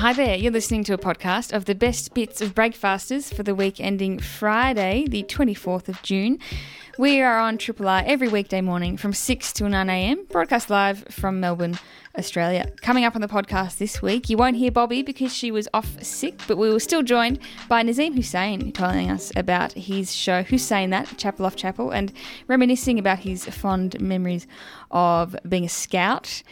Hi there, you're listening to a podcast of the best bits of Breakfasters for the week ending Friday, the 24th of June. We are on Triple R every weekday morning from 6 till 9am, broadcast live from Melbourne, Australia. Coming up on the podcast this week, you won't hear Bobby because she was off sick, but we were still joined by Nazeem Hussain telling us about his show Hussain That, Chapel off Chapel, and reminiscing about his fond memories of being a scout.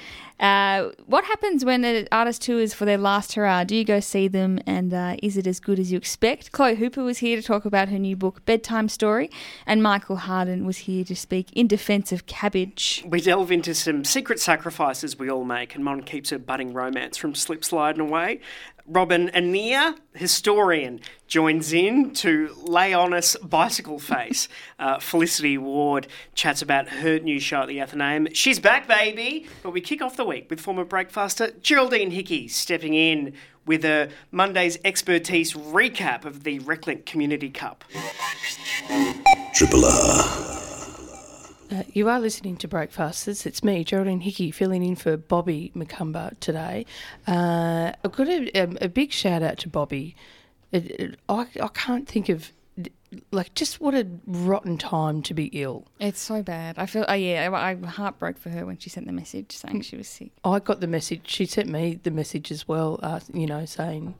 Uh, what happens when an artist tours for their last hurrah? Do you go see them and uh, is it as good as you expect? Chloe Hooper was here to talk about her new book, Bedtime Story, and Michael Harden was here to speak in defence of cabbage. We delve into some secret sacrifices we all make, and Mon keeps her budding romance from slip sliding away. Robyn Annear, historian, joins in to lay on us bicycle face. Uh, Felicity Ward chats about her new show at the Athenaeum. She's back, baby! But we kick off the week with former breakfaster Geraldine Hickey stepping in with a Monday's expertise recap of the Reclink Community Cup. Triple R. Uh, you are listening to Breakfasters. It's me, Geraldine Hickey, filling in for Bobby Macumber today. Uh, I've got a, a, a, big shout out to Bobby. It, it, I, I can't think of like just what a rotten time to be ill. It's so bad. I feel. Oh yeah, I, I heart broke for her when she sent the message saying she was sick. I got the message. She sent me the message as well. Uh, you know, saying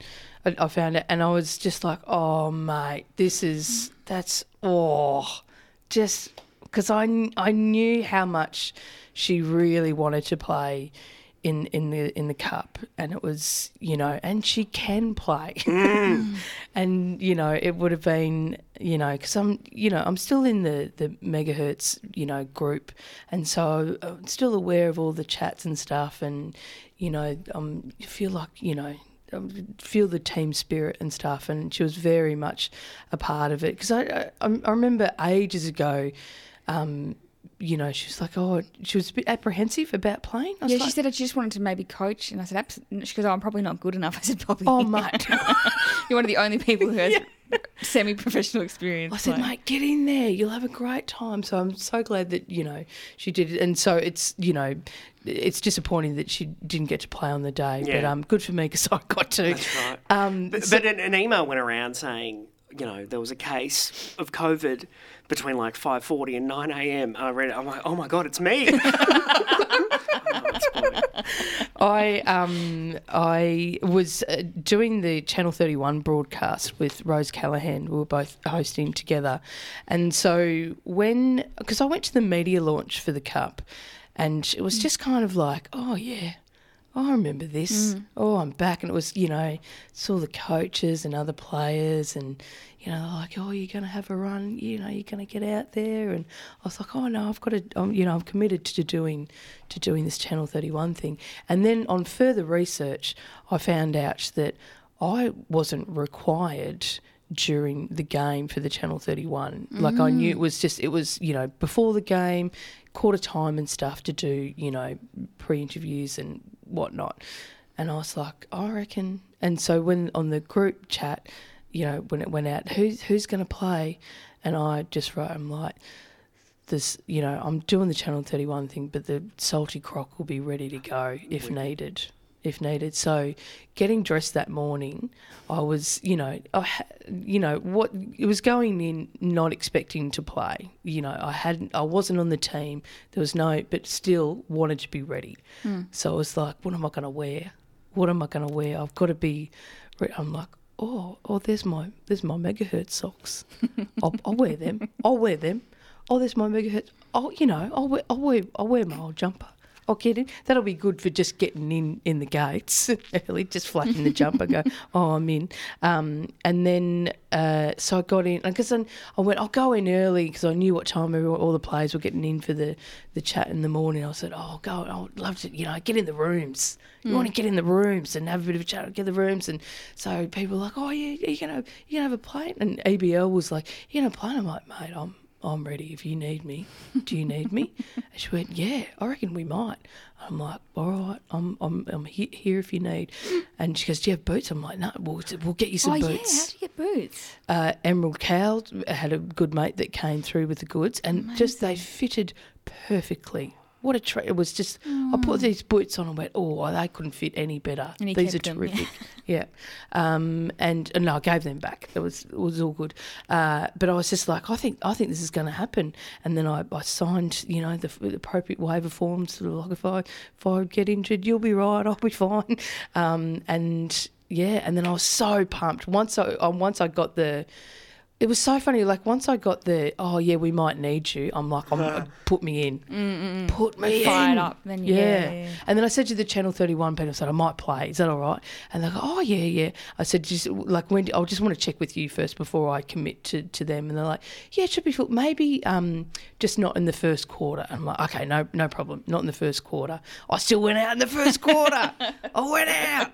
I, I found it, and I was just like, oh mate, this is that's oh, just because I, I knew how much she really wanted to play in in the in the cup and it was you know and she can play mm. and you know it would have been you know because i'm you know i'm still in the the megahertz you know group and so i'm still aware of all the chats and stuff and you know um feel like you know feel the team spirit and stuff and she was very much a part of it because I, I i remember ages ago um, you know, she was like, oh, she was a bit apprehensive about playing. yeah, like, she said I just wanted to maybe coach, and I said, she goes, oh, I'm probably not good enough. I said, probably. Oh, mate, you're one of the only people who has yeah. semi-professional experience. I said, mate, get in there. You'll have a great time. So I'm so glad that you know she did it, and so it's you know. It's disappointing that she didn't get to play on the day, yeah. but um, good for me because I got to. That's right. Um, but, so, but an, an email went around saying, you know, there was a case of COVID between like 5.40 and 9 a.m. I read it. I'm like, oh my God, it's me. I um I was uh, doing the Channel 31 broadcast with Rose Callaghan. We were both hosting together, and so when because I went to the media launch for the cup, and it was just kind of like, oh yeah, oh, I remember this. Mm. Oh, I'm back. And it was, you know, saw the coaches and other players and, you know, like, oh, you're going to have a run, you know, you're going to get out there. And I was like, oh, no, I've got to, um, you know, I'm committed to doing, to doing this Channel 31 thing. And then on further research, I found out that I wasn't required during the game for the Channel 31. Mm. Like I knew it was just, it was, you know, before the game, quarter time and stuff to do, you know, pre interviews and whatnot. And I was like, I reckon. And so when on the group chat, you know, when it went out, who's who's going to play? And I just wrote, I'm like, this, you know, I'm doing the Channel 31 thing, but the salty croc will be ready to go if needed if needed. So, getting dressed that morning, I was, you know, I, you know, what it was going in not expecting to play. You know, I hadn't, I wasn't on the team. There was no, but still wanted to be ready. Mm. So I was like, what am I going to wear? What am I going to wear? I've got to be. I'm like, oh, oh, there's my, there's my megahertz socks. I'll, I'll wear them. I'll wear them. Oh, there's my megahertz. Oh, you know, I'll wear, I'll wear, I'll wear my old jumper. I'll get in. That'll be good for just getting in in the gates early, just flapping the jumper, go, oh, I'm in. Um, and then, uh, so I got in, because I went, I'll go in early because I knew what time everyone, all the players were getting in for the, the chat in the morning. I said, oh, I'll go, I'd love to, you know, get in the rooms. You mm. want to get in the rooms and have a bit of a chat, get the rooms. And so people were like, oh, yeah, you're you going to you gonna have a plate? And ABL was like, you're going to play? I'm like, mate, I'm I'm ready if you need me. Do you need me? and she went, Yeah, I reckon we might. I'm like, All right, I'm I'm I'm here if you need. And she goes, Do you have boots? I'm like, No, we'll, we'll get you some oh, boots. Yeah, how do you get boots? Uh, Emerald Cow had a good mate that came through with the goods, and just they fitted perfectly what a treat! It was just. I put these boots on and went, oh, they couldn't fit any better. These are them, terrific. Yeah, um, and, and no, I gave them back. It was it was all good. Uh, but I was just like, I think I think this is going to happen. And then I, I signed, you know, the, the appropriate waiver forms. Sort of like if I if I get injured, you'll be right. I'll be fine. Um, and yeah, and then I was so pumped once I uh, once I got the. It was so funny. Like once I got the, oh yeah, we might need you. I'm like, I'm, put me in, put me Fired in. up, then yeah. yeah, yeah, yeah. And then I said to the Channel 31 people, I said, I might play. Is that all right? And they go, oh, yeah, yeah. I said, just like, when, I just want to check with you first before I commit to, to them. And they're like, yeah, it should be full. Maybe um, just not in the first quarter. And I'm like, okay, no no problem. Not in the first quarter. I still went out in the first quarter. I went out.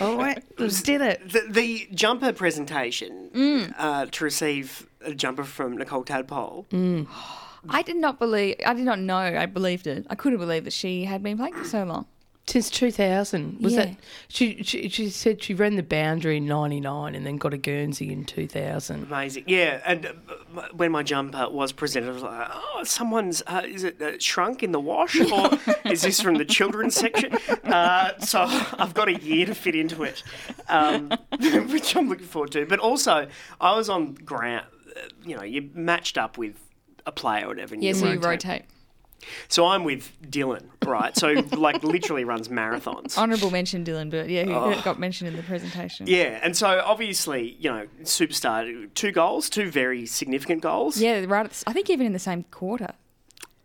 I went, just did it. The, the jumper presentation Mm. uh, to receive a jumper from Nicole Tadpole. Mm. I did not believe. I did not know. I believed it. I couldn't believe that she had been playing for so long. Since 2000. Was Yeah. that, she, she, she said she ran the boundary in 99 and then got a Guernsey in 2000. Amazing, yeah. And uh, when my jumper was presented, I was like, "Oh, someone's uh, is it uh, shrunk in the wash, or is this from the children's section?" Uh, so I've got a year to fit into it, um, which I'm looking forward to. But also, I was on ground. uh, You know, you matched up with a player or whatever. And Yeah, so you rotate. So I'm with Dylan, right? So like literally runs marathons. Honourable mention, Dylan, but yeah, who got mentioned in the presentation. Yeah, and so obviously, you know, superstar, two goals, two very significant goals. Yeah, right. At the, I think even in the same quarter.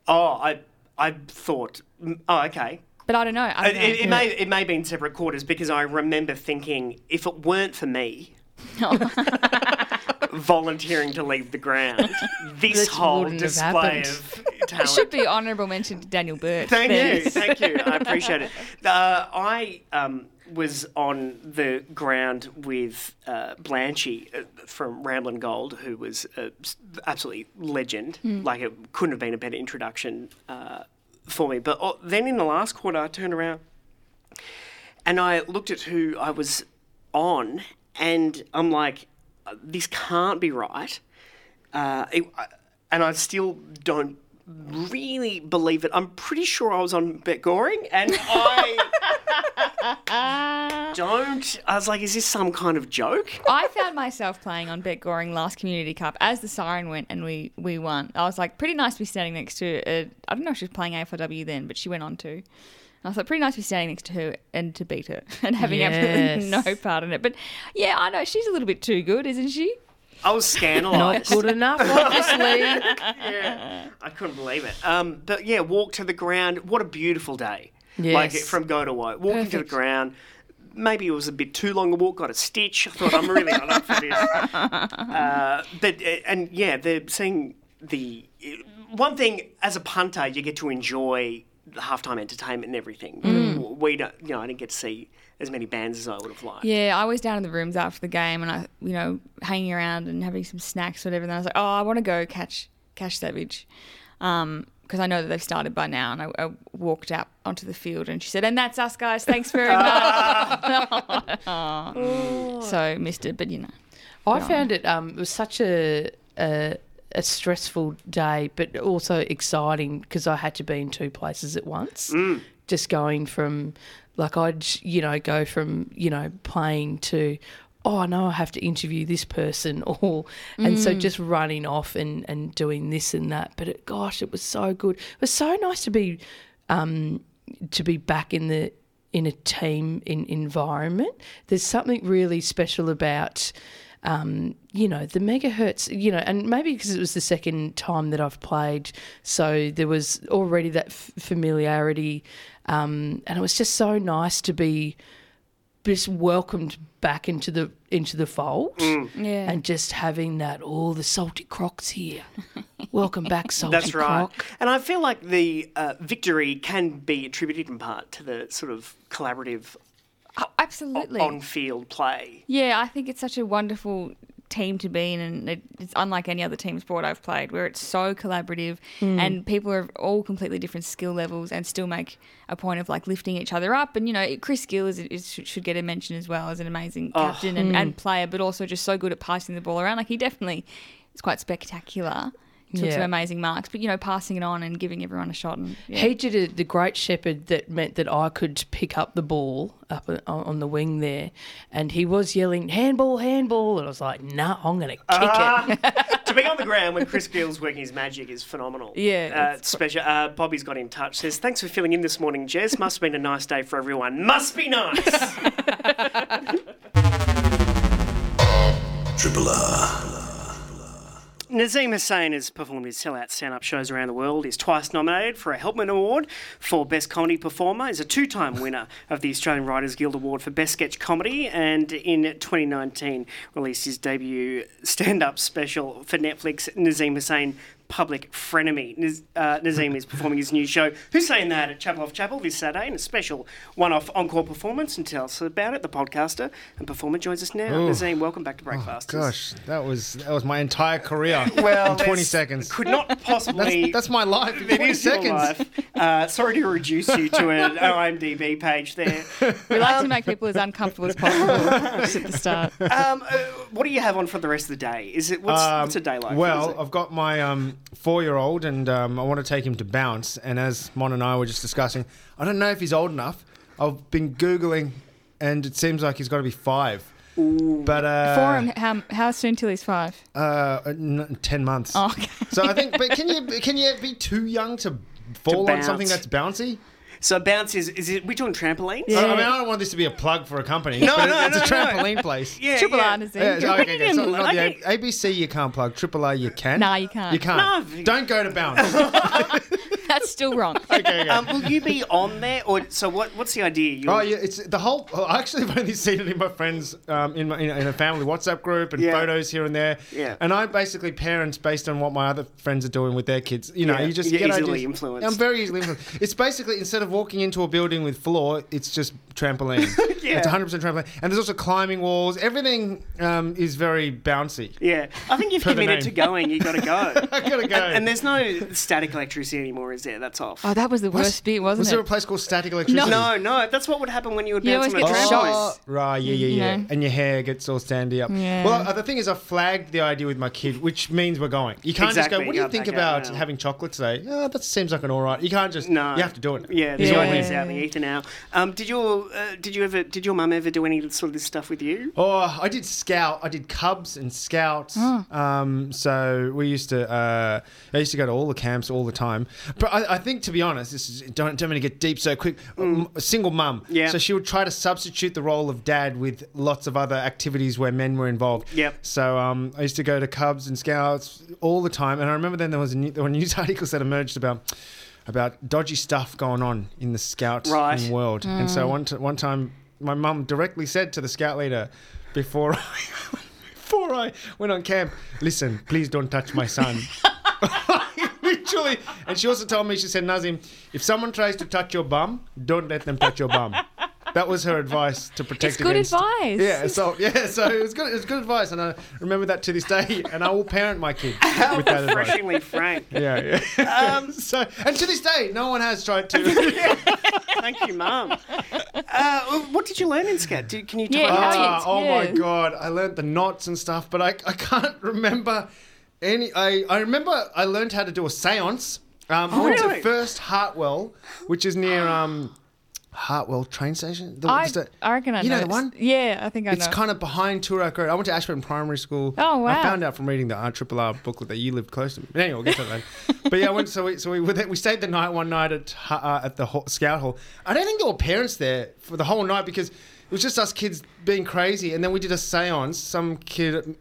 Oh, I I thought. mm, Oh, okay. But I don't know. I It, don't know. it, it may it may be in separate quarters because I remember thinking if it weren't for me volunteering to leave the ground, this This whole wouldn't have display happened. of It talent. should be honourable mention to Daniel Burt. Thank you, thank you. I appreciate it. Uh, I um, was on the ground with uh, Blanchy uh, from Ramblin' Gold, who was uh, s- absolutely legend. Like it couldn't have been a better introduction uh, for me. But uh, then in the last quarter, I turned around and I looked at who I was on, and I'm like, this can't be right. Uh, it, and I still don't really believe it. I'm pretty sure I was on Bet Goring, and I don't. I was like, is this some kind of joke? I found myself playing on Bet Goring last Community Cup as the siren went and we, we won. I was like, pretty nice to be standing next to. I don't know if she was playing AFLW then, but she went on to. And I was like, pretty nice to be standing next to her and to beat her and having absolutely no part in it. But yeah, I know she's a little bit too good, isn't she? I was Not scandalised. good enough, obviously. yeah, I couldn't believe it. Um, but yeah, walk to the ground. What a beautiful day! Like Yes. from go to woe, walking to the ground. Maybe it was a bit too long a walk. Got a stitch. I thought I'm really not up for this. Uh, but uh, and yeah, they're seeing the one thing as a punter, you get to enjoy the halftime entertainment and everything. Mm. We don't, you know, I didn't get to see as many bands as I would have liked. Yeah, I was down in the rooms after the game and I, you know, hanging around and having some snacks or whatever. And I was like, oh, I want to go catch Cash Savage. Um, because I know that they've started by now, and I, I walked out onto the field, and she said, "And that's us, guys. Thanks very much." so missed it, but you know, I Good on found it um, it was such a, a a stressful day, but also exciting because I had to be in two places at once. Just going from like I'd you know go from you know playing to oh I know I have to interview this person or and so just running off and and doing this and that. But it, gosh, it was so good. It was so nice to be um, to be back in the in a team in environment. There's something really special about um, you know the megahertz. You know, and maybe because it was the second time that I've played, so there was already that f- familiarity, um, and it was just so nice to be just welcomed back into the into the fold yeah. and just having that all the salty crocs here welcome back salty That's right. croc And I feel like the uh, victory can be attributed in part to the sort of collaborative Oh, absolutely. on field play. Yeah, I think it's such a wonderful team to be in, and it's unlike any other team sport I've played, where it's so collaborative hmm. and people are all completely different skill levels and still make a point of like lifting each other up. And you know, Chris Gill is, is should get a mention as well as an amazing oh, captain and, and hmm. player, but also just so good at passing the ball around. Like he definitely is quite spectacular. Took Yeah. some amazing marks. But you know, passing it on and giving everyone a shot. And yeah. He did a, the great shepherd that meant that I could pick up the ball up on, on the wing there, and he was yelling handball, handball, and I was like, "Nah, I'm going to kick it." to be on the ground when Chris Gill's working his magic is phenomenal. Yeah, Uh, it's- special. Uh, Bobby's got in touch. Says, thanks for filling in this morning, Jez. Must have been a nice day for everyone. Must be nice. Triple R. Nazeem Hussain has performed his sellout stand-up shows around the world. He's twice nominated for a Helpman Award for Best Comedy Performer. He's a two-time winner of the Australian Writers Guild Award for Best Sketch Comedy, and in 2019 released his debut stand-up special for Netflix. Nazeem Hussain. Public Frenemy. Naz- uh, Nazeem is performing his new show, Hussain That, at Chapel Off Chapel this Saturday in a special one off encore performance. And tell us about it, the podcaster and performer joins us now. Nazeem, welcome back to Breakfast. Gosh, that was that was my entire career Well, in 20 seconds. Could not possibly. That's, that's my life. In It 20 is your seconds. life. Uh, sorry to reduce you to an IMDb page there. we like to make people as uncomfortable as possible just at the start. Um, uh, what do you have on for the rest of the day? Is it what's, Um, what's a day like? Well, What is it? I've got my um, four-year-old, and um, I want to take him to bounce. And as Mon and I were just discussing, I don't know if he's old enough. I've been googling, and it seems like he's got to be five. But uh, For him, how, how soon till he's five? uh, n- ten months. Oh, okay. So I think, but can you can you be too young to fall on something that's bouncy? So bounce is is it? We doing trampolines? Yeah. I I mean, I don't want this to be a plug for a company. No, but no, it's a no, no. trampoline place. Yeah, Triple yeah. R is Yeah, in. okay, okay, so not the Okay. ABC you can't plug. Triple A you can. Nah, you can't. You can't. No. Don't go to bounce. That's still wrong. okay, okay. Um, will you be on there, or so? What? What's the idea? You'll- Oh yeah, it's the whole. oh, I actually have only seen it in my friends, um, in, my, in, in a family WhatsApp group and Yeah. photos here and there. Yeah. And I basically parents based on what my other friends are doing with their kids. You know, Yeah, you just you're get easily ideas. influenced. I'm very easily influenced. it's basically instead of walking into a building with floor, it's just trampoline. Yeah. It's 100 percent trampoline, and there's also climbing walls. Everything um, is very bouncy. Yeah, I think you've committed to going. You got to go. I gotta go. And, and there's no static electricity anymore, is there? That's off. Oh, that was the worst bit, wasn't it? was it? there a place called static electricity? no, no, that's what would happen when you would You bounce on a always get trampoline. shocks. Oh, right, yeah, yeah, yeah. You know. And your hair gets all standy up. Yeah. Well, uh, the thing is, I flagged the idea with my kid, which means we're going. You can't just Exactly, go, what do you you can't think back out about now. having chocolate today? Oh, that seems like an all right. You can't just, No, you have to do it. Yeah, the Yeah. idea's out in the ether now. Um, did your uh, did you ever did your mum ever do any sort of this stuff with you? Oh, I did scout. I did Cubs and Scouts. Um, so we used to. Uh, I used to go to all the camps all the time. But I, I think, to be honest, this is don't don't mean to get deep so quick. Um, a single mum. Yeah. So she would try to substitute the role of dad with lots of other activities where men were involved. Yep. So um, I used to go to Cubs and Scouts all the time. And I remember then there was a new, there were news articles that emerged about about dodgy stuff going on in the Scout Right. world. And so one t- one time, my mum directly said to the Scout leader before I, before I went on camp, "Listen, please don't touch my son." Literally, and she also told me she said, "Nazeem, if someone tries to touch your bum, don't let them touch your bum." That was her advice to protect It's good against. advice. Yeah, so yeah, so it was good. It was good advice, and I remember that to this day. And I will parent my kid How with that advice. refreshingly frank. Yeah, yeah. Um, so, and to this day, no one has tried to. Thank you, mum. Uh, what did you learn in Scout? Did, can you Yeah, talk how about you- Ah, oh my god, I learned the knots and stuff, but I, I can't remember any. I, I remember I learned how to do a séance. Um, I went really? to First Hartwell, which is near um, Hartwell train station. The- I, the- I reckon I you know know the one? Yeah, I think I It's know. It's kind of behind Toorak Road. I went to Ashburton Primary School. Oh, wow. I found out from reading the R Triple R booklet that you lived close to me. But anyway, we'll get to that but yeah, I went. So we so we were there, we stayed the night one night at uh, at the Scout Hall. I don't think there were parents there for the whole night because. It was just us kids being crazy, and then we did a séance. Some kid,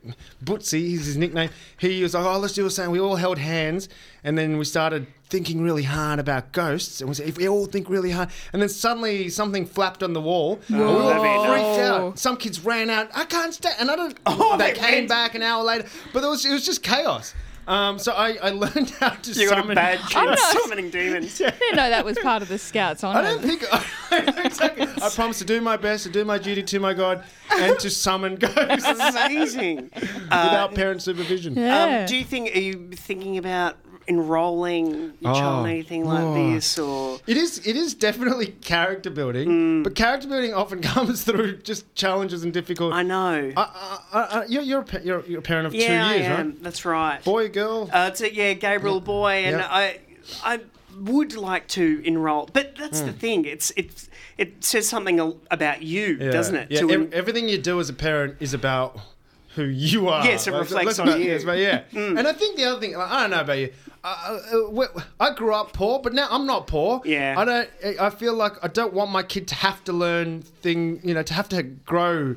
Bootsy, is his nickname. He was like, "Oh, let's do a séance." We all held hands, and then we started thinking really hard about ghosts. And we said, "If we all think really hard," and then suddenly something flapped on the wall. and we all that'd be nice. freaked out. Some kids ran out. I can't stand, And I don't. Oh, they they came went. back an hour later, but it was it was just chaos. Um, so I, I learned how to You got a summon. badge I'm in not- summoning demons. I didn't know that was part of the Scouts I honour. don't think exactly. I promise to do my best, to do my duty to my God, and to summon ghosts Amazing. without parent supervision. Yeah. Um, do you think? Are you thinking about enrolling your child Oh. in anything like Oh. this, or It is. It is definitely character building, Mm. but character building often comes through just challenges and difficult. I know. Uh, uh, uh, uh, you're you're a, you're, you're a parent of yeah, two years, I am. right? That's right. Boy, girl. Uh, it's a, yeah, Gabriel boy, and Yeah. I, I would like to enroll, but that's Hmm. the thing. It's it's it says something about you, Yeah. doesn't it? Yeah. To ev- everything you do as a parent is about who you are. Yes, it reflects let's on not- you. it's about- yeah. Mm. And I think the other thing, like, I don't know about you. Uh, uh, wh- I grew up poor, but now I'm not poor. Yeah. I don't. I feel like I don't want my kid to have to learn thing. You know, to have to grow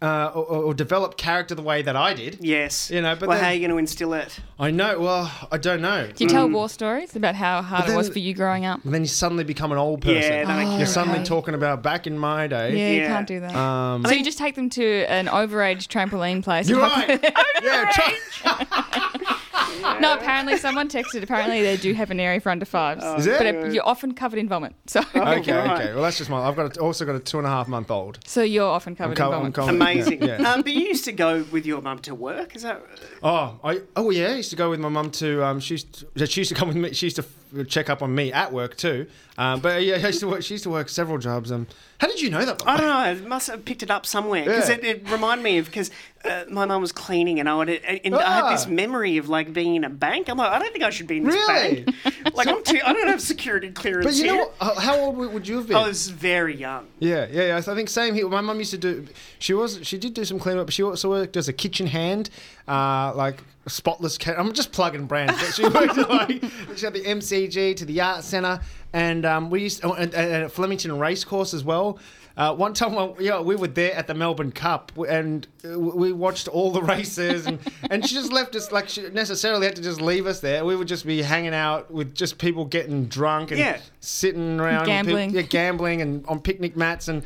uh, or, or develop character the way that I did. yes, You know, but well, then- how are you going to instill it? I know. Well, I don't know. Do you tell war stories about how hard But it was for you growing up? And then you suddenly become an old person. Yeah, that makes You're suddenly okay. talking about back in my day. Yeah, you Yeah. can't do that. Um, so you just take them to an overage trampoline place. you're right. yeah. Try- No, apparently someone texted. Apparently they do have an area for under fives. Is it? But it, you're often covered in vomit. So Okay, okay. Well, that's just my. I've got a, also got a two and a half month old. so you're often covered co- in vomit. co- Amazing. Yeah, yeah. Um, but you used to go with your mum to work. Is that? Oh, I oh yeah. I used to go with my mum to. Um, she used to, she used to come with me. She used to check up on me at work too. Um, but yeah, I used to work. She used to work several jobs. Um, how did you know that? I don't know. I must have picked it up somewhere because Yeah. it, it reminded me of because uh, my mum was cleaning and I would, and I had this Ah. memory of like being in a bank. I'm like, I don't think I should be in this Really? bank. Like I'm too. I don't have security clearance. But you know what? How how old would you have been? I was very young. Yeah, yeah, yeah. I think same here. My mum used to do. She was. She did do some cleanup, but she also worked as a kitchen hand, uh, like spotless. Ca- I'm just plugging brands, but she worked at, like she had the MCG to the art centre, and um, we used oh, and, and at Flemington Racecourse as well. Uh, one time, well, yeah, we were there at the Melbourne Cup, and uh, we watched all the races, and, and she just left us like she necessarily had to just leave us there. We would just be hanging out with just people getting drunk and Yeah. sitting around, with people- Gambling. yeah, gambling and on picnic mats and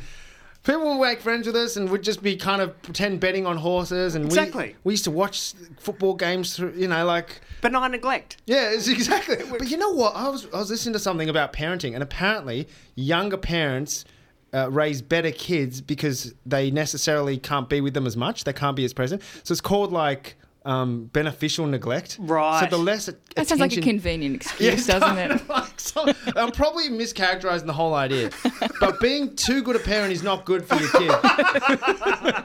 people would make friends with us and would just be kind of pretend betting on horses and Exactly. we, we used to watch football games through you know like Benign neglect. yeah it's exactly but you know what I was I was listening to something about parenting and apparently younger parents uh, raise better kids because they necessarily can't be with them as much they can't be as present so it's called like um, beneficial neglect Right. so the less that sounds like a convenient excuse, doesn't it? like some- I'm probably mischaracterizing the whole idea, but being too good a parent is not good for your kid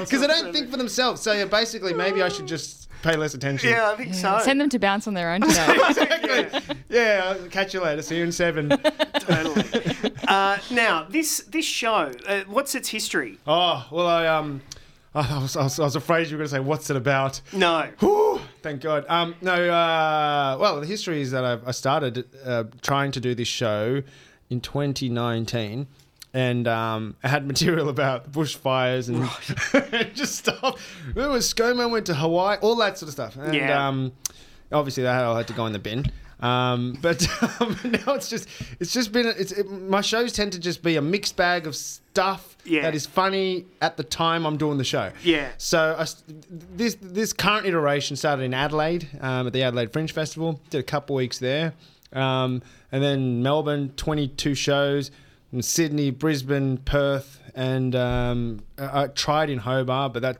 because they don't think for themselves. So yeah, basically, maybe I should just pay less attention. Yeah, I think so. Send them to bounce on their own today. exactly. Yeah, I'll catch you later. See you in seven. totally. Uh, now, this this show, uh, what's its history? Oh well, I um, I was, I was, I was afraid you were going to say what's it about. No. Whew, thank God. Um, no, uh, well, the history is that I've, I started uh, trying to do this show in 2019. And um, I had material about bushfires and just stuff. It was ScoMo went to Hawaii, all that sort of stuff. And Yeah. um, obviously that all had to go in the bin. Um, but um, now it's just it's just been it's it, my shows tend to just be a mixed bag of stuff Yeah. that is funny at the time I'm doing the show. Yeah. So I this this current iteration started in Adelaide um, at the Adelaide Fringe Festival. Did a couple weeks there, um, and then Melbourne, 22 shows, and Sydney, Brisbane, Perth, and um, I, I tried in Hobart, but that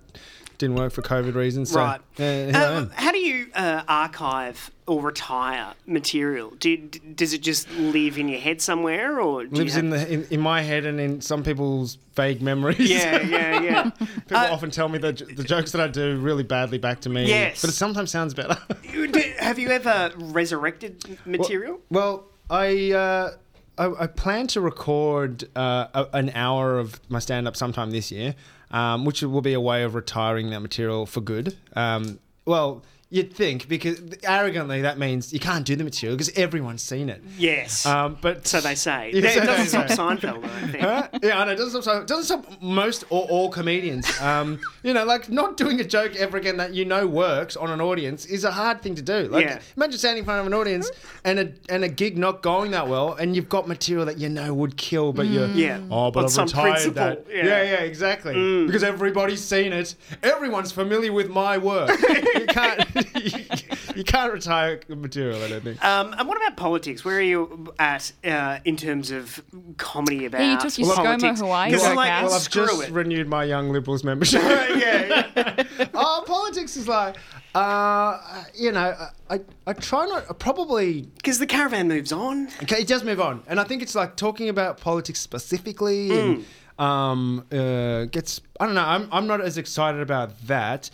didn't work for COVID reasons. So, Right. Uh, am. how do you uh, archive or retire material? Do, d- does it just live in your head somewhere, or Lives you in the in, in my head and in some people's vague memories. Yeah, yeah, yeah. People Uh, often tell me the the jokes that I do really badly back to me. Yes. but it sometimes sounds better. Have you ever resurrected material? Well, I, uh, I I plan to record uh, a, an hour of my stand up sometime this year, um, which will be a way of retiring that material for good. Um, well, you'd think because arrogantly that means you can't do the material because everyone's seen it. yes. Um, but so they say. Yeah, it doesn't stop. Seinfeld, I think. Huh? Yeah, I know. It doesn't stop, doesn't stop most or all comedians. Um, you know, like not doing a joke ever again that you know works on an audience is a hard thing to do. Like, Yeah. imagine standing in front of an audience and a and a gig not going that well, and you've got material that you know would kill, but you're Yeah. Oh, but On I've some retired principle, that. yeah. Mm. Yeah, yeah, exactly. Because everybody's seen it. Everyone's familiar with my work. you can't. You, can't retire material. I don't think. Um, and what about politics? Where are you at uh, in terms of comedy about Yeah, you took your ScoMo politics? Hawaii 'Cause work I'm like, out. Well, I've screw just it. renewed my Young Liberals membership. yeah, yeah. Oh, politics is like, uh, you know, I, I try not, probably, Because the caravan moves on. okay, it does move on. And I think it's like talking about politics specifically and um, uh, gets, I don't know, I'm, I'm not as excited about that.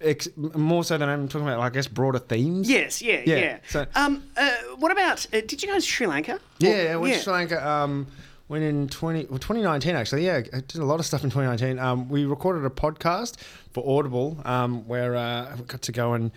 Ex- more so than I'm talking about, I guess, broader themes. Yes, yeah, Yeah, yeah. so- um, uh, what about? Uh, did you go to Sri Lanka? Yeah, I went to Sri Lanka. Um, went in 20, well, 2019 actually. Yeah, I did a lot of stuff in 2019. Um, we recorded a podcast for Audible um, where uh, I got to go and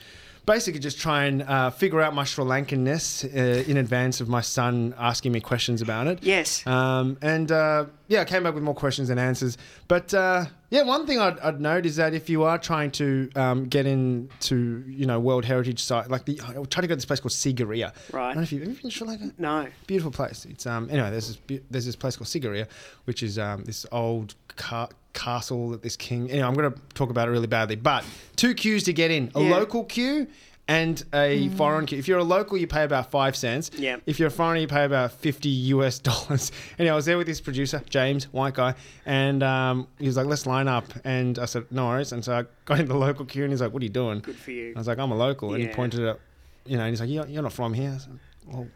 basically just try and uh, figure out my Sri Lankanness uh, in advance of my son asking me questions about it. Yes. Um, and uh, yeah, I came back with more questions than answers. But uh, yeah, one thing I'd, I'd note is that if you are trying to um, get into, you know, World Heritage site, like the, I tried to go to this place called Sigiriya. Right. I don't know if you've have you been to Sri Lanka No. beautiful place. It's um anyway. There's this there's this place called Sigiriya, which is um this old ca- castle that this king. Anyway, I'm going to talk about it really badly. But two queues to get in: a Yeah. local queue and a foreign queue. If you're a local, you pay about five cents. Yeah. If you're a foreigner, you pay about fifty US dollars. Anyway, I was there with this producer, James, white guy, and um, he was like, "Let's line up." And I said, "No worries." And so I got in the local queue, and he's like, "What are you doing?" Good for you. I was like, I'm a local. And he Yeah. pointed at, you know, and he's like, you're, you're not from here. I said, well,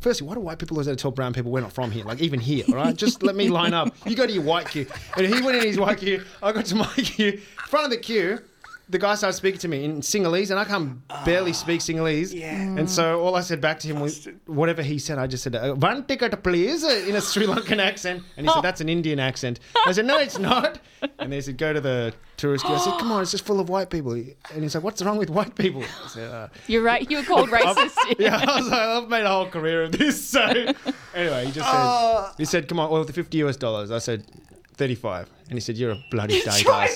firstly, why do white people always have to tell brown people we're not from here? Like, even here, all right? Just let me line up. You go to your white queue. And he went in his white queue. I got to my queue. Front of the queue, the guy started speaking to me in Sinhalese, and I can barely speak Sinhalese. yeah. And so all I said back to him was whatever he said. I just said, uh, "One ticket, please," uh, in a Sri Lankan accent. And he said, "That's an Indian accent." I said, "No, it's not." And they said, "Go to the tourist queue." I said, "Come on, it's just full of white people." And he's like, "What's wrong with white people?" I said, uh, You're right. You were called racist. yeah, I was like, I've made a whole career of this. So anyway, he just said, Uh. he said, "Come on, well, the fifty US dollars." I said, thirty-five, and he said, "You're a bloody day guy."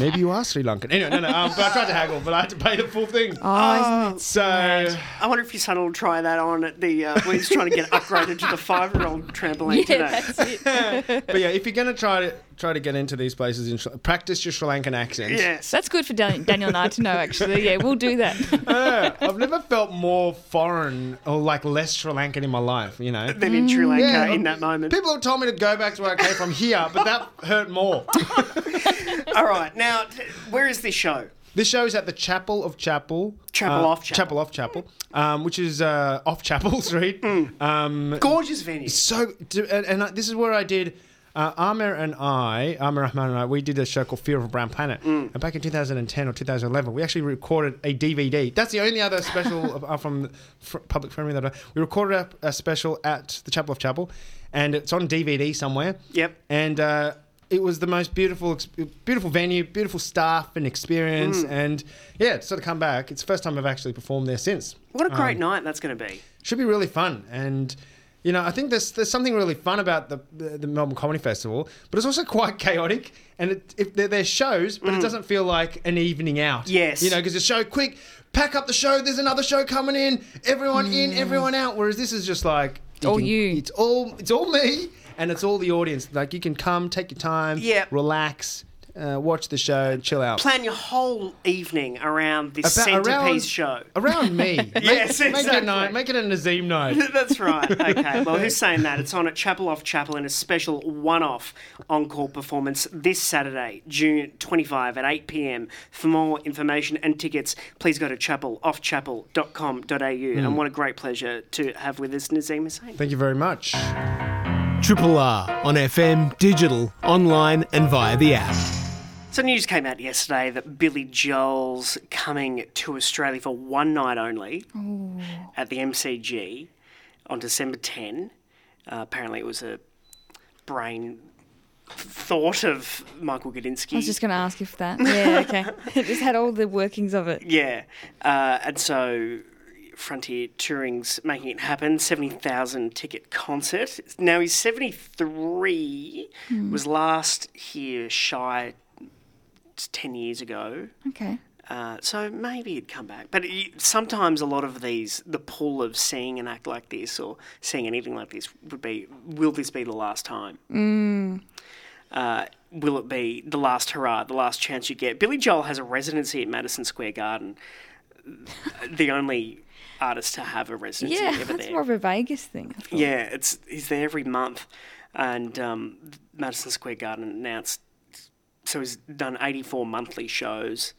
Maybe you are Sri Lankan. Anyway, no, no. Um, but I tried to haggle, but I had to pay the full thing. Oh, isn't it So I wonder if your son will try that on at the uh, when he's trying to get upgraded to the five-year-old trampoline Yeah, today. that's it. but yeah, if you're gonna try to try to get into these places, in Sri- practice your Sri Lankan accent. Yes. That's good for Dan- Daniel and I to know, actually. Yeah, we'll do that. Yeah, I've never felt more foreign or like less Sri Lankan in my life. You know. than in Sri Lanka Yeah, in that moment. People have told me to go back to where I came from here, but that hurt more. All right, now t- where is this show? This show is at the Chapel off Chapel. Chapel uh, off Chapel. Chapel off Chapel, um, which is uh, off Chapel Street. Mm. Um, Gorgeous venue. so, d- and, and I- this is where I did. Uh, Amir and I, Amir Rahman and I, we did a show called Fear of a Brown Planet. Mm. And back in 2010 or 2011, we actually recorded a DVD. That's the only other special uh, from fr- Public Frenemy that I, we recorded a, a special at the Chapel off Chapel, and it's on DVD somewhere. Yep. And uh, it was the most beautiful, beautiful venue, beautiful staff and experience, Mm. and yeah, to sort of come back. It's the first time I've actually performed there since What a Um, great night that's going to be. should be really fun and you know i think there's there's something really fun about the the, the melbourne comedy festival but it's also quite chaotic and it, if there, there's shows but it doesn't feel like an evening out Mm. Yes. you know because the show quick pack up the show there's another show coming in everyone in everyone out whereas this is just like all can- you. it's all it's all me and it's all the audience like you can come take your time Yeah. relax uh, watch the show and chill out Plan your whole evening around this About- centerpiece around- show. around me make, Yes, make it a exactly. night make it a Nazeem night That's right. Okay. Well, who's saying that? It's on at Chapel Off Chapel in a special one-off encore performance this Saturday, June 25 at 8 p.m. For more information and tickets, please go to chapeloffchapel.com.au. And what a great pleasure to have with us Nazeem Hussain. thank you very much Triple R on FM, digital, online, and via the app. So news came out yesterday that Billy Joel's coming to Australia for one night only at the MCG on December 10. Uh, apparently, it was a brain thought of Michael Gudinski. I was just going to ask if that. Yeah, okay. it just had all the workings of it. Yeah, uh, and so Frontier Touring's making it happen. Seventy thousand ticket concert. Now he's seventy three. Was last here shy t- ten years ago. Okay. Uh, so maybe he'd come back. But it, sometimes a lot of these, the pull of seeing an act like this or seeing anything like this would be, will this be the last time? Mm. Uh, will it be the last hurrah, the last chance you get? Billy Joel has a residency at Madison Square Garden, the only artist to have a residency Yeah, ever that's there. more of a Vegas thing. I. Yeah, it's he's there every month, and um, Madison Square Garden announced. So he's done 84 monthly shows,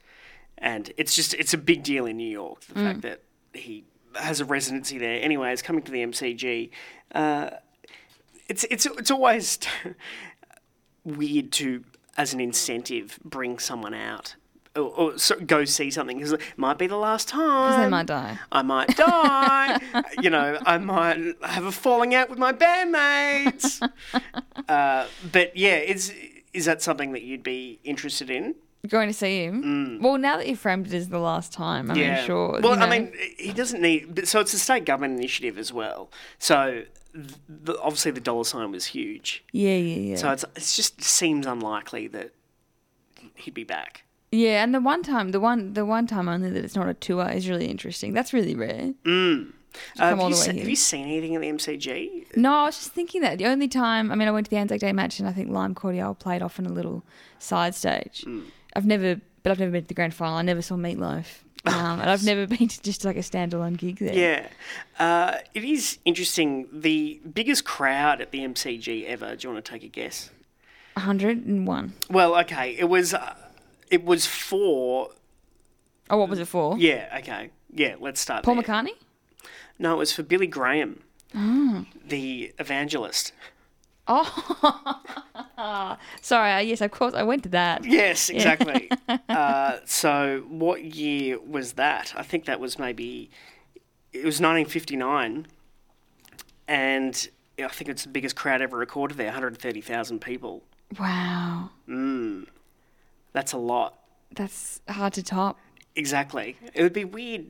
and it's just it's a big deal in New York. The fact that he has a residency there. Anyway, it's coming to the MCG. Uh, it's it's it's always weird to, as an incentive, bring someone out. Or, or so, go see something because it might be the last time. Because they might die. I might die. you know, I might have a falling out with my bandmates. uh, but yeah, is is that something that you'd be interested in? Going to see him. Mm. Well, now that you've framed it as the last time, I mean, sure. Well, you I mean, he doesn't need. So it's a state government initiative as well. So the, obviously the dollar sign was huge. yeah, yeah, yeah. So it's it just seems unlikely that he'd be back. yeah, and the one time, the one, the one time only that it's not a tour is really interesting. That's really rare. Mm. Uh, have, you se- have you seen anything at the MCG? No, I was just thinking that the only time, I mean, I went to the Anzac Day match and I think Lime Cordiale played off in a little side stage. Hmm. I've never, but I've never been to the grand final. I never saw Meatloaf. Um, and I've never been to just like a standalone gig there. Yeah, uh, it is interesting. The biggest crowd at the MCG ever. Do you want to take a guess? 101. Well, okay, it was uh, it was for Oh, what was it for? yeah. Okay, yeah. Let's start. Paul there. McCartney? No, it was for Billy Graham, Oh. the evangelist. Oh, sorry, yes, of course, I went to that. Yes, exactly. uh, so, what year was that? I think that was maybe it was 1959, and I think it's the biggest crowd ever recorded there, 130,000 people. Wow. That's a lot. That's hard to top. Exactly. It would be weird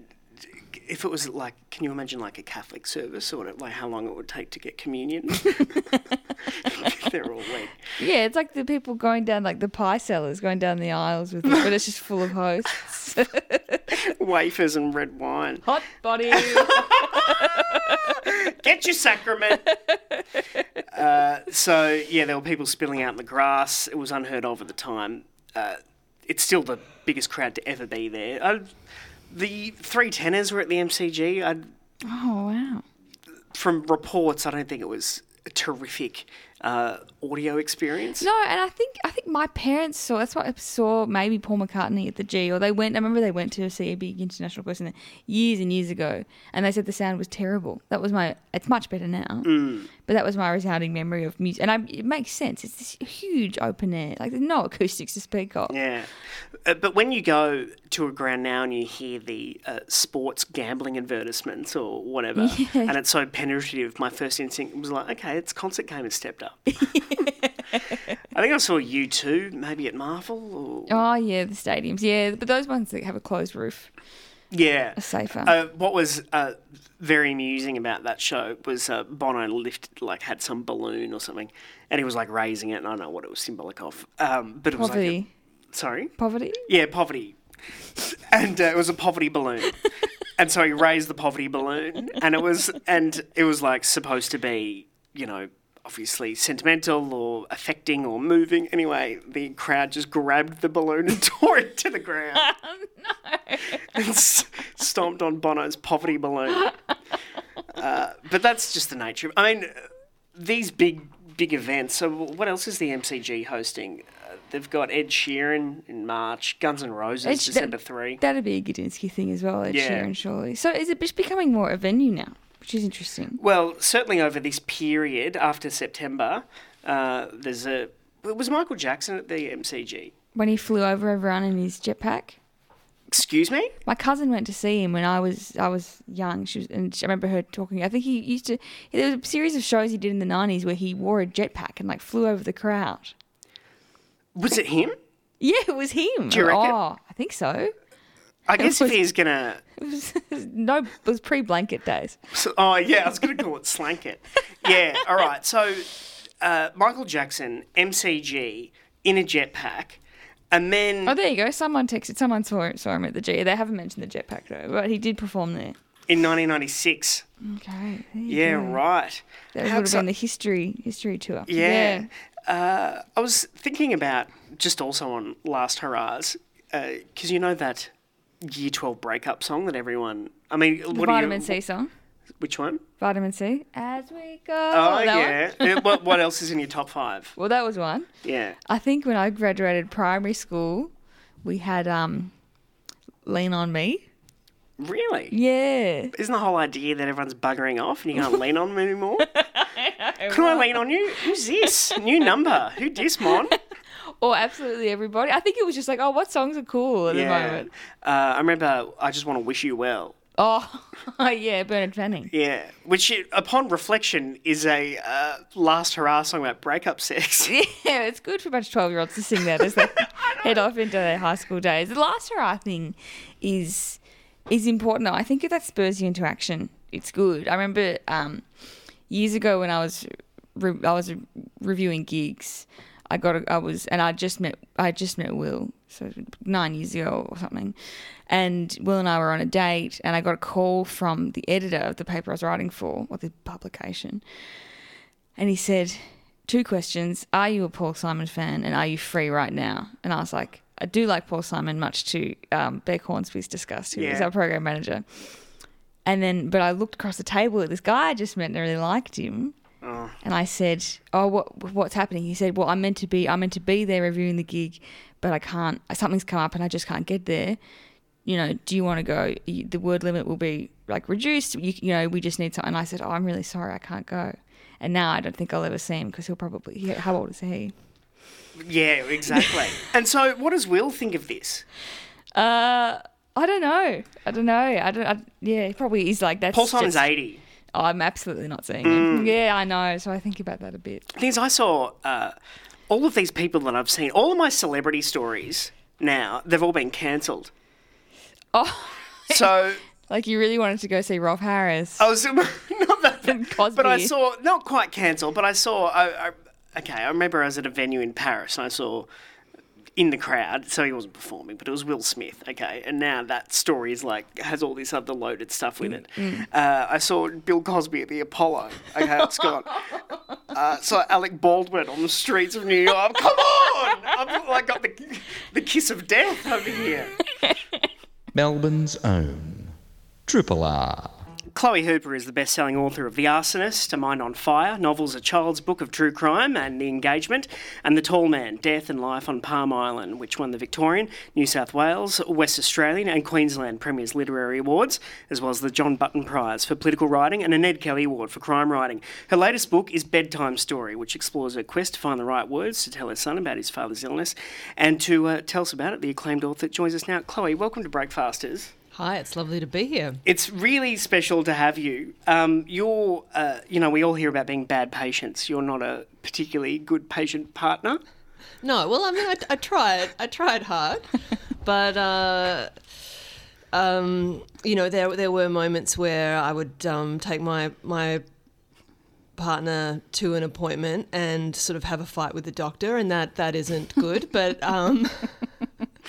if it was like, can you imagine like a Catholic service or like how long it would take to get communion? They're all wet. Yeah, it's like the people going down, like the pie sellers going down the aisles with it, but it's just full of hosts. Wafers and red wine. Hot body. Get your sacrament. uh, so yeah, there were people spilling out in the grass. It was unheard of at the time. Uh, it's still the biggest crowd to ever be there. I, the three tenors were at the MCG. I, oh, wow. from reports, I don't think it was a terrific uh, audio experience. No, and I think I think my parents saw. That's why I saw maybe Paul McCartney at the G, or they went. I remember they went to see a big international person years and years ago, and they said the sound was terrible. That was my. It's much better now, but that was my resounding memory of music, and I, it makes sense. It's this huge open air, like there's no acoustics to speak of. Yeah, uh, but when you go to a ground now and you hear the uh, sports gambling advertisements or whatever, and it's so penetrative, my first instinct was like, okay, its concert game has stepped up. I think I saw U2, maybe at Marvel or Oh yeah, the stadiums, yeah, but those ones that have a closed roof yeah. safer. Uh, what was uh, very amusing about that show was uh, Bono lifted, like, had some balloon or something, and he was like raising it, and I don't know what it was symbolic of, um, but it was Poverty, like, a, sorry, poverty. Yeah, poverty. And uh, it was a poverty balloon. and so he raised the poverty balloon and it was and it was like supposed to be, you know, obviously sentimental or affecting or moving. Anyway, the crowd just grabbed the balloon and tore it to the ground. And s- stomped on Bono's poverty balloon. Uh, but that's just the nature of I mean, these big big events. So what else is the MCG hosting? Uh, they've got Ed Sheeran in March, Guns N' Roses Ed December that- three. That'd be a Gudinski thing as well, Ed Yeah. Sheeran, surely. So is it just becoming more a venue now, which is interesting. Well, certainly over this period after September, uh, there's a. Was Michael Jackson at the MCG? When he flew over everyone in his jetpack. Excuse me. My cousin went to see him when I was I was young. She was, and I remember her talking. I think he used to. There was a series of shows he did in the nineties where he wore a jetpack and like flew over the crowd. Was it him? Yeah, it was him. Do you reckon? Oh, I think so. I guess if he's gonna. No, it was pre blanket days. So, oh yeah, I was gonna call it slanket. Yeah. All right. So uh, Michael Jackson, MCG, in a jetpack, and then Oh, there you go. Someone texted. Someone saw saw him at the G. They haven't mentioned the jetpack though, but he did perform there. in 1996. Okay. Yeah. go. Right. That How would have been the history history tour. Yeah. Uh, I was thinking about just also on Last Hurrahs, because you know that Year 12 breakup song that everyone. I mean, The what do vitamin you, C song. Which one? Vitamin C. As we go. Oh, yeah. What, what else is in your top five? Well, that was one. Yeah. I think when I graduated primary school, we had um, lean on me. Really? Yeah. Isn't the whole idea that everyone's buggering off and you can't lean on them anymore? Can I lean on you? Who's this? New number. Who dis, Mon? Or absolutely everybody. I think it was just like, oh, what songs are cool at the moment? Uh, I remember I just want to wish you well. Oh, yeah, Bernard Fanning. Yeah. Which, it- upon reflection, is a uh, last hurrah song about breakup sex. Yeah, it's good for a bunch of 12 year olds to sing that as they head off into their high school days. The last hurrah thing is is important. I think if that spurs you into action, it's good. I remember um, years ago when I was re- I was reviewing gigs. I got a, I was and I just met I just met Will so nine years ago or something, and Will and I were on a date and I got a call from the editor of the paper I was writing for or the publication, and he said two questions: Are you a Paul Simon fan and are you free right now? And I was like, I do like Paul Simon, much to um, Beck Hornsby's disgust, who is Yeah. our program manager. And then, but I looked across the table at this guy I just met and I really liked him. And I said, "Oh, what what's happening?" He said, "Well, I'm meant to be I'm meant to be there reviewing the gig, but I can't. Something's come up and I just can't get there. You know, do you want to go? The word limit will be like reduced. You, you know, we just need to." And I said, "Oh, I'm really sorry, I can't go." And now I don't think I'll ever see him because he'll probably. He, how old is he? yeah, exactly. and so, what does Will think of this? Uh, I don't know. I don't know. I don't. I, yeah, probably is like that. Paul Simon's 80. I'm absolutely not seeing him. Yeah, I know. So I think about that a bit. things I saw uh, all of these people that I've seen, all of my celebrity stories now, they've all been cancelled. Oh, So like you really wanted to go see Rolf Harris. I was not that, And Cosby. but I saw not quite cancelled, but I saw. I, I, okay, I remember I was at a venue in Paris and I saw in the crowd, so he wasn't performing, but it was Will Smith. Okay, and now that story is like has all this other loaded stuff with it. Uh, I saw Bill Cosby at the Apollo. Okay, it's gone. Uh, so Alec Baldwin on the streets of New York. Come on! I've like got the the kiss of death over here. Melbourne's own Triple R. Chloe Hooper is the best-selling author of The Arsonist, A Mind on Fire, novels A Child's Book of True Crime and The Engagement, and The Tall Man, Death and Life on Palm Island, which won the Victorian, New South Wales, West Australian and Queensland Premiers Literary Awards, as well as the John Button Prize for Political Writing and a Ned Kelly Award for Crime Writing. Her latest book is Bedtime Story, which explores her quest to find the right words to tell her son about his father's illness, and to uh, tell us about it, the acclaimed author joins us now. Chloe, welcome to Breakfasters. Hi, it's lovely to be here. It's really special to have you. Um, you're, uh, you know, we all hear about being bad patients. You're not a particularly good patient partner. No, well, I mean, I, I tried. I tried hard, but uh, um, you know, there there were moments where I would um, take my my partner to an appointment and sort of have a fight with the doctor, and that that isn't good. but um,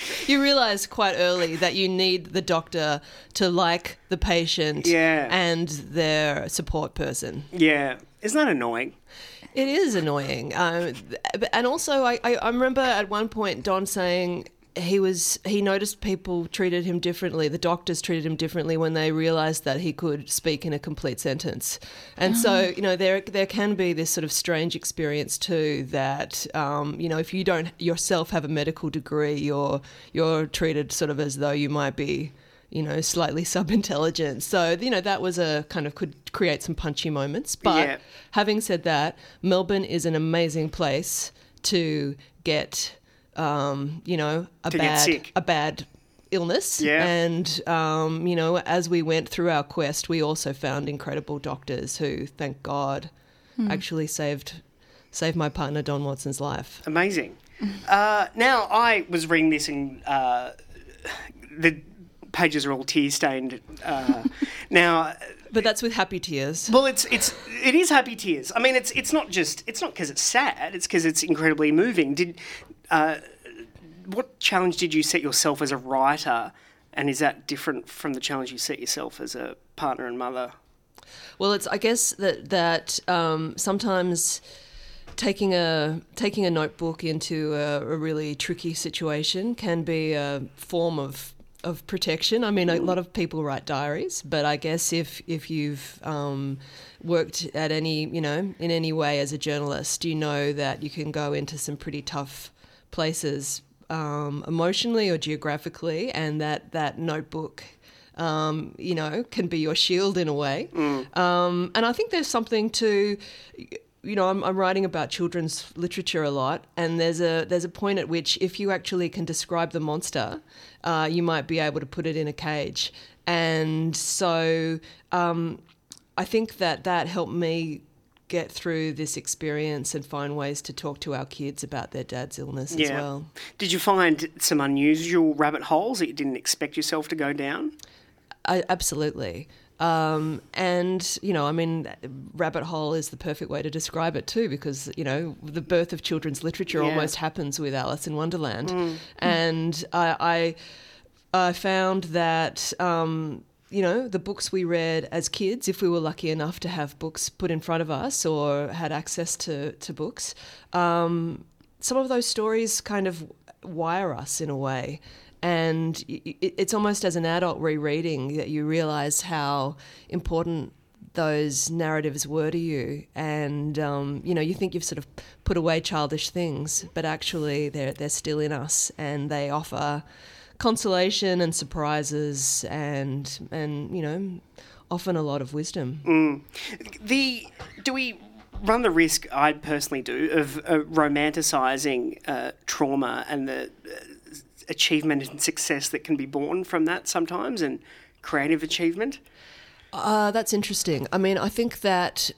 you realize quite early that you need the doctor to like the patient Yeah. and their support person. Yeah, isn't that annoying? It is annoying, um, and also I, I, I remember at one point Don saying he was he noticed people treated him differently. The doctors treated him differently when they realised that he could speak in a complete sentence, and so you know there there can be this sort of strange experience too that um, you know if you don't yourself have a medical degree, you're you're treated sort of as though you might be you know, slightly sub-intelligent. So, you know, that was a kind of could create some punchy moments. But Yeah. having said that, Melbourne is an amazing place to get, um, you know, a To bad a bad illness. Yeah. And um, you know, as we went through our quest, we also found incredible doctors who, thank God, actually saved saved my partner Don Watson's life. Amazing. Uh, now, I was reading this and uh, the pages are all tear stained. Uh, now, But that's with happy tears. Well, it's it's it is happy tears. I mean, it's it's not just it's not because it's sad. It's because it's incredibly moving. Did uh, what challenge did you set yourself as a writer, and is that different from the challenge you set yourself as a partner and mother? Well, it's I guess that that um, sometimes taking a taking a notebook into a, a really tricky situation can be a form of of protection. I mean, a lot of people write diaries, but I guess if if you've um, worked at any you know in any way as a journalist, you know that you can go into some pretty tough places um, emotionally or geographically, and that that notebook. Um, you know, can be your shield in a way. Um, and I think there's something to, you know, I'm, I'm writing about children's literature a lot, and there's a there's a point at which if you actually can describe the monster, uh, you might be able to put it in a cage. And so um, I think that that helped me get through this experience and find ways to talk to our kids about their dad's illness as Yeah. well. Did you find some unusual rabbit holes that you didn't expect yourself to go down? I, absolutely. Um, and you know, I mean, rabbit hole is the perfect way to describe it too, because you know, the birth of children's literature Yeah. almost happens with Alice in Wonderland, and I, I, I found that. Um, you know, the books we read as kids, if we were lucky enough to have books put in front of us or had access to, to books, um, some of those stories kind of wire us in a way. And it's almost as an adult rereading that you realize how important those narratives were to you. And, um, you know, you think you've sort of put away childish things, but actually they're, they're still in us and they offer consolation and surprises and, and, you know, often a lot of wisdom. The do we run the risk? I personally do of uh, romanticizing uh, trauma and the uh, achievement and success that can be born from that sometimes, and creative achievement. Uh, that's interesting. I mean, I think that,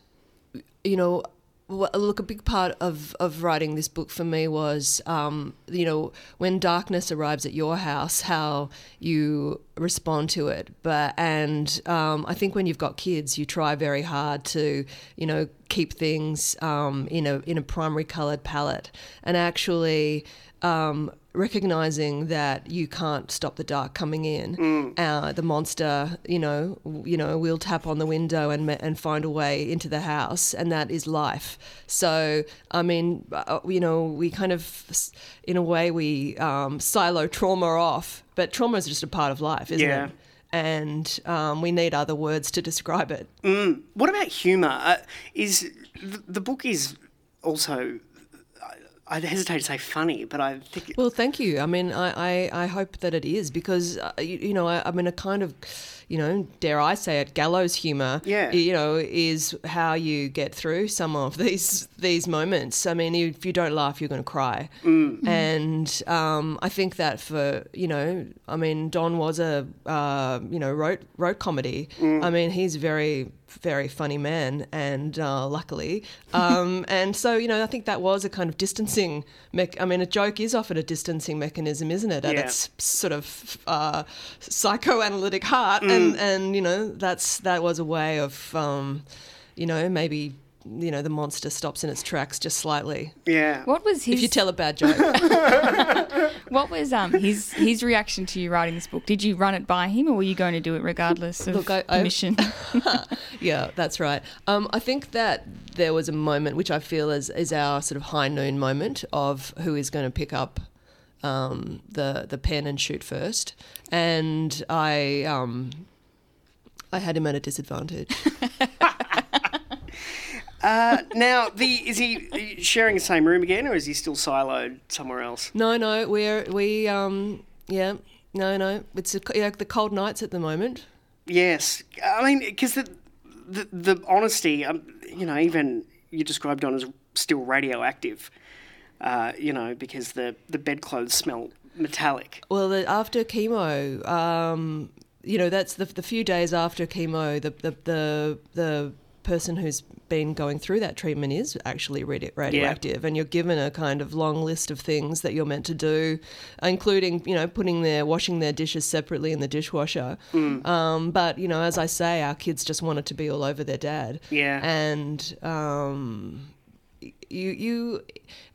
you know, look, a big part of, of writing this book for me was, um, you know, when darkness arrives at your house, how you respond to it. But and um, I think when you've got kids, you try very hard to, you know, keep things um, in a in a primary coloured palette, and actually. Um, recognizing that you can't stop the dark coming in, uh, the monster, you know, you know, will tap on the window and and find a way into the house, and that is life. So, I mean, uh, you know, we kind of, in a way, we um, silo trauma off, but trauma is just a part of life, isn't Yeah. it? And um, we need other words to describe it. What about humour? Uh, is the, the book is also. I- hesitate to say funny, but I think Well, thank you. I mean, I, I, I hope that it is because, uh, you, you know, I, I mean, a kind of, you know, dare I say it, gallows humor, Yeah. you know, is how you get through some of these these moments. I mean, if you don't laugh, you're going to cry. And um, I think that for, you know, I mean, Don was a, uh, you know, wrote, wrote comedy. I mean, he's very, very funny man, and uh, luckily. Um, and so, you know, I think that was a kind of distancing. Mech- I mean, a joke is often a distancing mechanism, isn't it? At Yeah. its sort of uh, psychoanalytic heart, and and you know, that's that was a way of, um, you know, maybe. You know, the monster stops in its tracks just slightly. yeah. What was his? If you tell a bad joke, what was um his his reaction to you writing this book? Did you run it by him, or were you going to do it regardless of Look, I- I- permission? Yeah, that's right. Um, I think that there was a moment which I feel is, is our sort of high noon moment of who is going to pick up um, the the pen and shoot first, and I um, I had him at a disadvantage. Uh, now, the is he sharing the same room again, or is he still siloed somewhere else? no, no, we're we um yeah no no it's a, yeah, the cold nights at the moment. Yes, I mean because the, the the honesty, um, you know, even you described Don as still radioactive, uh, you know, because the the bedclothes smell metallic. Well, the, after chemo, um, you know, that's the, the few days after chemo, the, the, the, the person who's been going through that treatment is actually radi- radioactive. And you're given a kind of long list of things that you're meant to do, including, you know, putting their, washing their dishes separately in the dishwasher. Um, but, you know, as I say, our kids just wanted to be all over their dad. Yeah. And, um, you you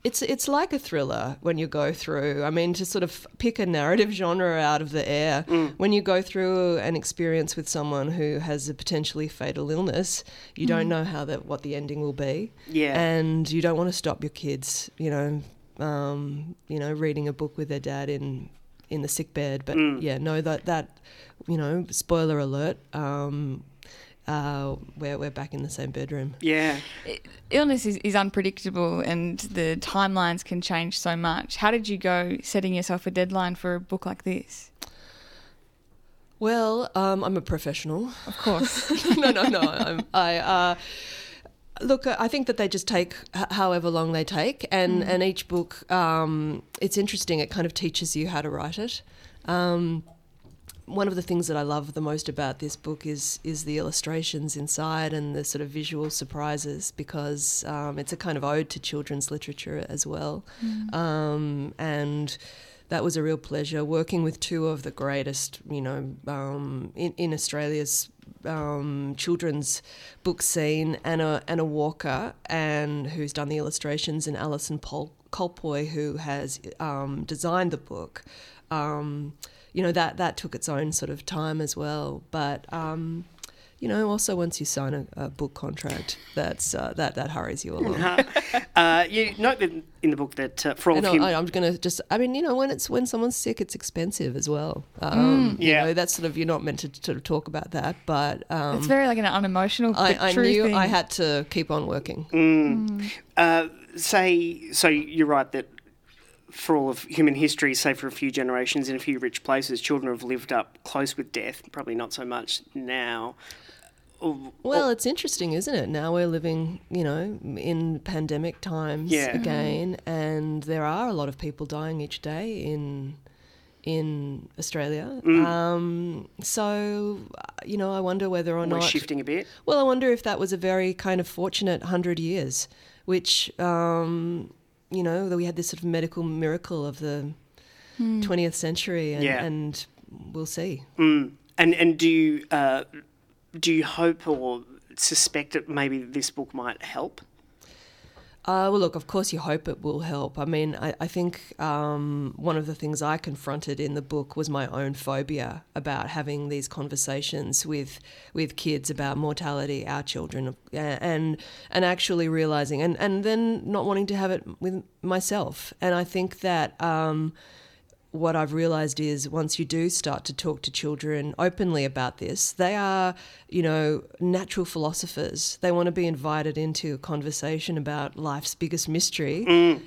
it's it's like a thriller when you go through i mean to sort of pick a narrative genre out of the air when you go through an experience with someone who has a potentially fatal illness you don't know how that what the ending will be. Yeah. and you don't want to stop your kids you know um, you know reading a book with their dad in in the sick bed. But yeah know that that you know spoiler alert um, uh, we're we're back in the same bedroom. Yeah. Illness is, is unpredictable and the timelines can change so much. How did you go setting yourself a deadline for a book like this? Well, um, I'm a professional. Of course. no, no, no. I'm, I uh, look. I think that they just take h- however long they take, and and each book, um, it's interesting. It kind of teaches you how to write it. Um, one of the things that I love the most about this book is is the illustrations inside and the sort of visual surprises because um, it's a kind of ode to children's literature as well, um, and that was a real pleasure working with two of the greatest, you know, um, in in Australia's um, children's book scene, Anna Anna Walker, and who's done the illustrations, and Alison Pol- Colpoy, who has um, designed the book. You know that that took its own sort of time as well, but. Um, you know, also once you sign a, a book contract, that's uh, that that hurries you along. Uh, you note that in the book that uh, for all And of I, him, I'm going to just, I mean, you know, when it's when someone's sick, it's expensive as well. Um, you Yeah. know, that's sort of you're not meant to sort of talk about that, but um, it's very like an unemotional I, I knew thing. I had to keep on working. uh, say, so you're right that for all of human history, say for a few generations in a few rich places, children have lived up close with death. Probably not so much now. Well, it's interesting, isn't it? Now we're living, you know, in pandemic times Yeah. again, and there are a lot of people dying each day in in Australia. Um, so, uh, you know, I wonder whether or We're not shifting a bit. Well, I wonder if that was a very kind of fortunate hundred years, which um, you know that we had this sort of medical miracle of the twentieth century, and, Yeah. and we'll see. And and do you uh, do you hope or suspect that maybe this book might help? Uh, well, look, of course, you hope it will help. I mean, I, I think um, one of the things I confronted in the book was my own phobia about having these conversations with with kids about mortality, our children, and and actually realizing, and, and then not wanting to have it with myself. And I think that. Um, what I've realized is once you do start to talk to children openly about this, they are, you know, natural philosophers. They want to be invited into a conversation about life's biggest mystery.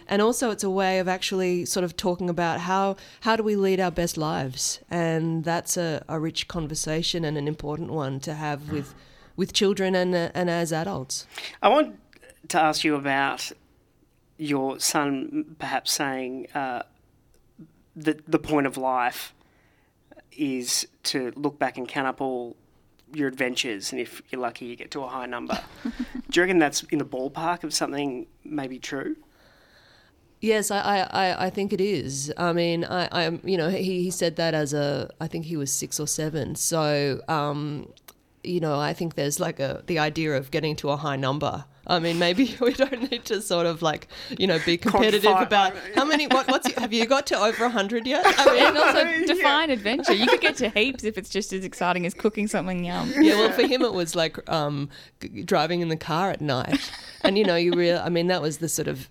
And also it's a way of actually sort of talking about how how do we lead our best lives? And that's a, a rich conversation and an important one to have with with children and and as adults. I want to ask you about your son perhaps saying uh, that the point of life is to look back and count up all your adventures, and if you're lucky, you get to a high number. Do you reckon that's in the ballpark of something maybe true? Yes, I, I, I- I think it is. I mean, I, I, you know, he, he said that as a, I think he was six or seven. So, um, you know, I think there's like a the idea of getting to a high number. I mean, maybe we don't need to sort of like, you know, be competitive Quantify- about how many. What, what's have you got to over hundred yet? I mean, and also define adventure. You could get to heaps if it's just as exciting as cooking something yum. yeah, well, for him it was like um, driving in the car at night, and you know, you real. I mean, that was the sort of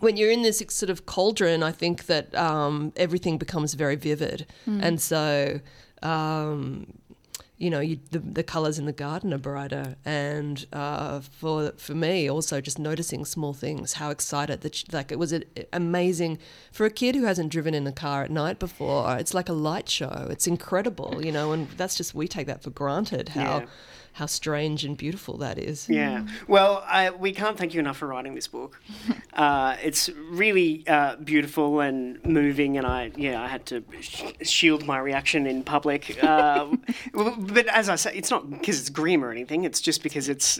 when you're in this sort of cauldron. I think that um, everything becomes very vivid, and so. Um, you know, you, the, the colours in the garden are brighter, and uh, for for me, also just noticing small things, how excited that like it was a, amazing for a kid who hasn't driven in a car at night before. It's like a light show. It's incredible, you know, and that's just we take that for granted. How Yeah. How strange and beautiful that is. Yeah. Well, I, we can't thank you enough for writing this book. Uh, it's really uh, beautiful and moving, and I yeah I had to sh- shield my reaction in public. Uh, but as I say, it's not because it's grim or anything. It's just because it's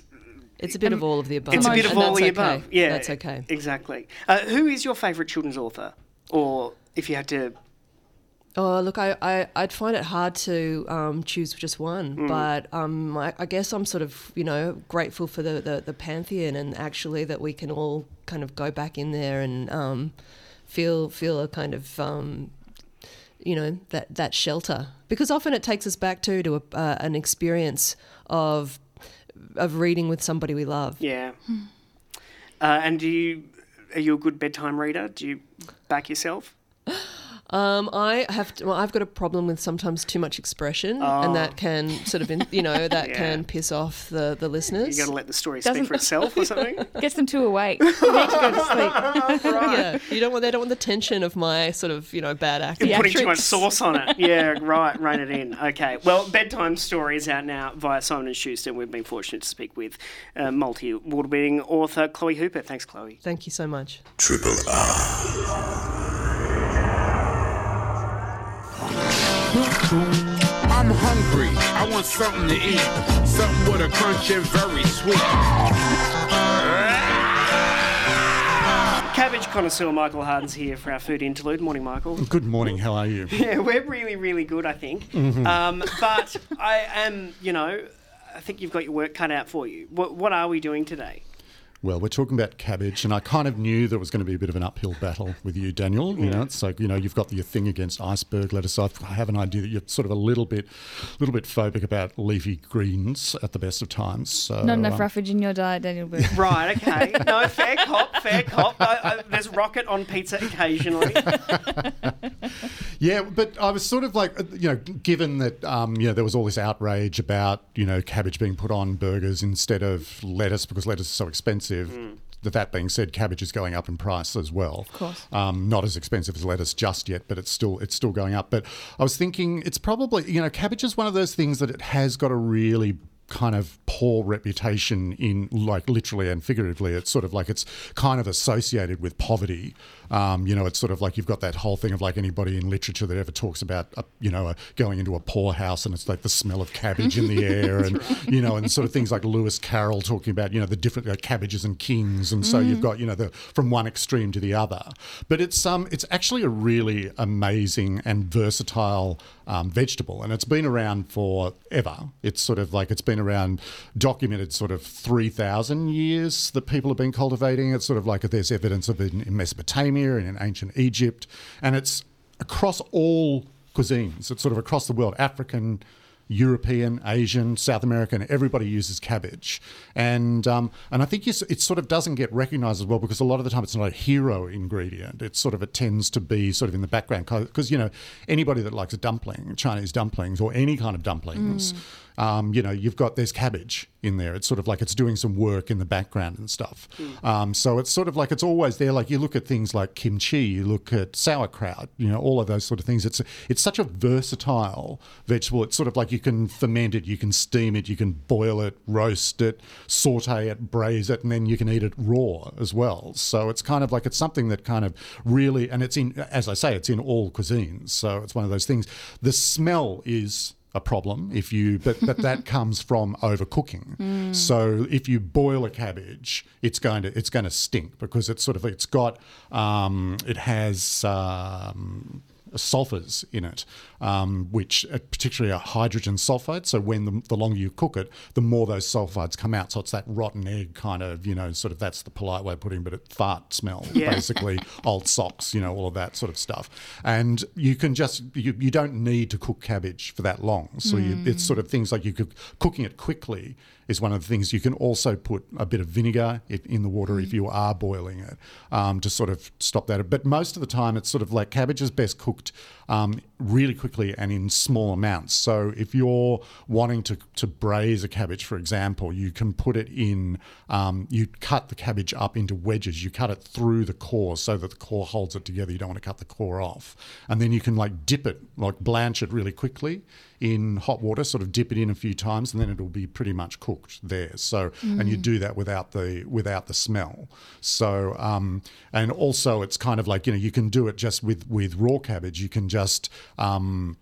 It's a bit of all of the above. it's a bit of all the okay. above. Yeah, that's okay. Exactly. Uh, who is your favourite children's author, or if you had to? Oh, look, I, I, I'd find it hard to um, choose just one, Mm. but um, I, I guess I'm sort of, you know, grateful for the, the, the pantheon and actually that we can all kind of go back in there and um, feel feel a kind of, um, you know, that, that shelter. Because often it takes us back to, to a, uh, an experience of of reading with somebody we love. Yeah. Uh, and do you are you a good bedtime reader? Do you back yourself? Um, I have to, well, I've got a problem with sometimes too much expression, and that can sort of, in, you know, that Yeah. can piss off the the listeners. You listeners. got to let the story speak Doesn't- for itself or something. Gets them too awake. They need to go to sleep. yeah, you don't want they don't want the tension of my sort of you know bad acting. You're putting too much sauce on it. Yeah, right. Rein it in. Okay. Well, bedtime story is out now via Simon and Schuster. We've been fortunate to speak with uh, multi-award-winning author Chloe Hooper. Thanks, Chloe. Thank you so much. Triple R. I'm hungry. I want something to eat. Something with a crunch and very sweet. Cabbage connoisseur Michael Harden's here for our food interlude. Morning, Michael. Good morning. How are you? Yeah, we're really, really good, I think. Mm-hmm. Um, but I am, you know, I think you've got your work cut out for you. What, what are we doing today? Well, we're talking about cabbage, and I kind of knew there was going to be a bit of an uphill battle with you, Daniel. You know, it's like you know you've got your thing against iceberg lettuce. I I have an idea that you're sort of a little bit, little bit phobic about leafy greens at the best of times. So, Not enough um, roughage in your diet, Daniel Burt. Right, okay. No, fair cop, fair cop. I, I, there's rocket on pizza occasionally. Yeah, but I was sort of like, uh, you know, given that, um, you know, there was all this outrage about, you know, cabbage being put on burgers instead of lettuce because lettuce is so expensive. That that being said, cabbage is going up in price as well. Of course. Um, not as expensive as lettuce just yet, but it's still it's still going up. But I was thinking it's probably you know cabbage is one of those things that it has got a really kind of poor reputation in like literally and figuratively it's sort of like it's kind of associated with poverty um, you know it's sort of like you've got that whole thing of like anybody in literature that ever talks about uh, you know uh, going into a poorhouse and it's like the smell of cabbage in the air and you know and sort of things like lewis carroll talking about you know the different uh, cabbages and kings. And so you've got you know the from one extreme to the other. But it's um it's actually a really amazing and versatile um, vegetable. And it's been around forever. It's sort of like it's been around documented sort of 3000 years that people have been cultivating. It's sort of like there's evidence of it in, in mesopotamia and in ancient egypt and it's across all cuisines. It's sort of across the world african European, Asian, South American, everybody uses cabbage, and um, and I think it sort of doesn't get recognised as well because a lot of the time it's not a hero ingredient. It sort of it tends to be sort of in the background because you know anybody that likes a dumpling, Chinese dumplings or any kind of dumplings, um, you know you've got there's cabbage in there. It's sort of like it's doing some work in the background and stuff. Um, so it's sort of like it's always there. Like you look at things like kimchi, you look at sauerkraut, you know, all of those sort of things. It's it's such a versatile vegetable. It's sort of like you can ferment it, you can steam it, you can boil it, roast it, saute it, braise it, and then you can eat it raw as well. So it's kind of like it's something that kind of really, and it's in, as I say, it's in all cuisines. So it's one of those things. The smell is a problem if you but but that comes from overcooking. So if you boil a cabbage it's going to it's going to stink because it's sort of it's got um, it has um, sulfurs in it, um, which uh, particularly are hydrogen sulfide. So when the, the longer you cook it, the more those sulfides come out. So it's that rotten egg kind of, you know, sort of that's the polite way of putting, it, but it fart smell Yeah. basically, old socks, you know, all of that sort of stuff. And you can just you, you don't need to cook cabbage for that long. So you, it's sort of things like you could cooking it quickly is one of the things you can also put a bit of vinegar in the water if you are boiling it um, to sort of stop that. But most of the time, it's sort of like cabbage is best cooked um, really quickly and in small amounts. So if you're wanting to, to braise a cabbage, for example, you can put it in, um, you cut the cabbage up into wedges. You cut it through the core so that the core holds it together. You don't want to cut the core off. And then you can like dip it, like blanch it really quickly in hot water, sort of dip it in a few times, and then it'll be pretty much cooked there. So, and you do that without the without the smell. So, um, and also it's kind of like you know you can do it just with with raw cabbage. You can just um,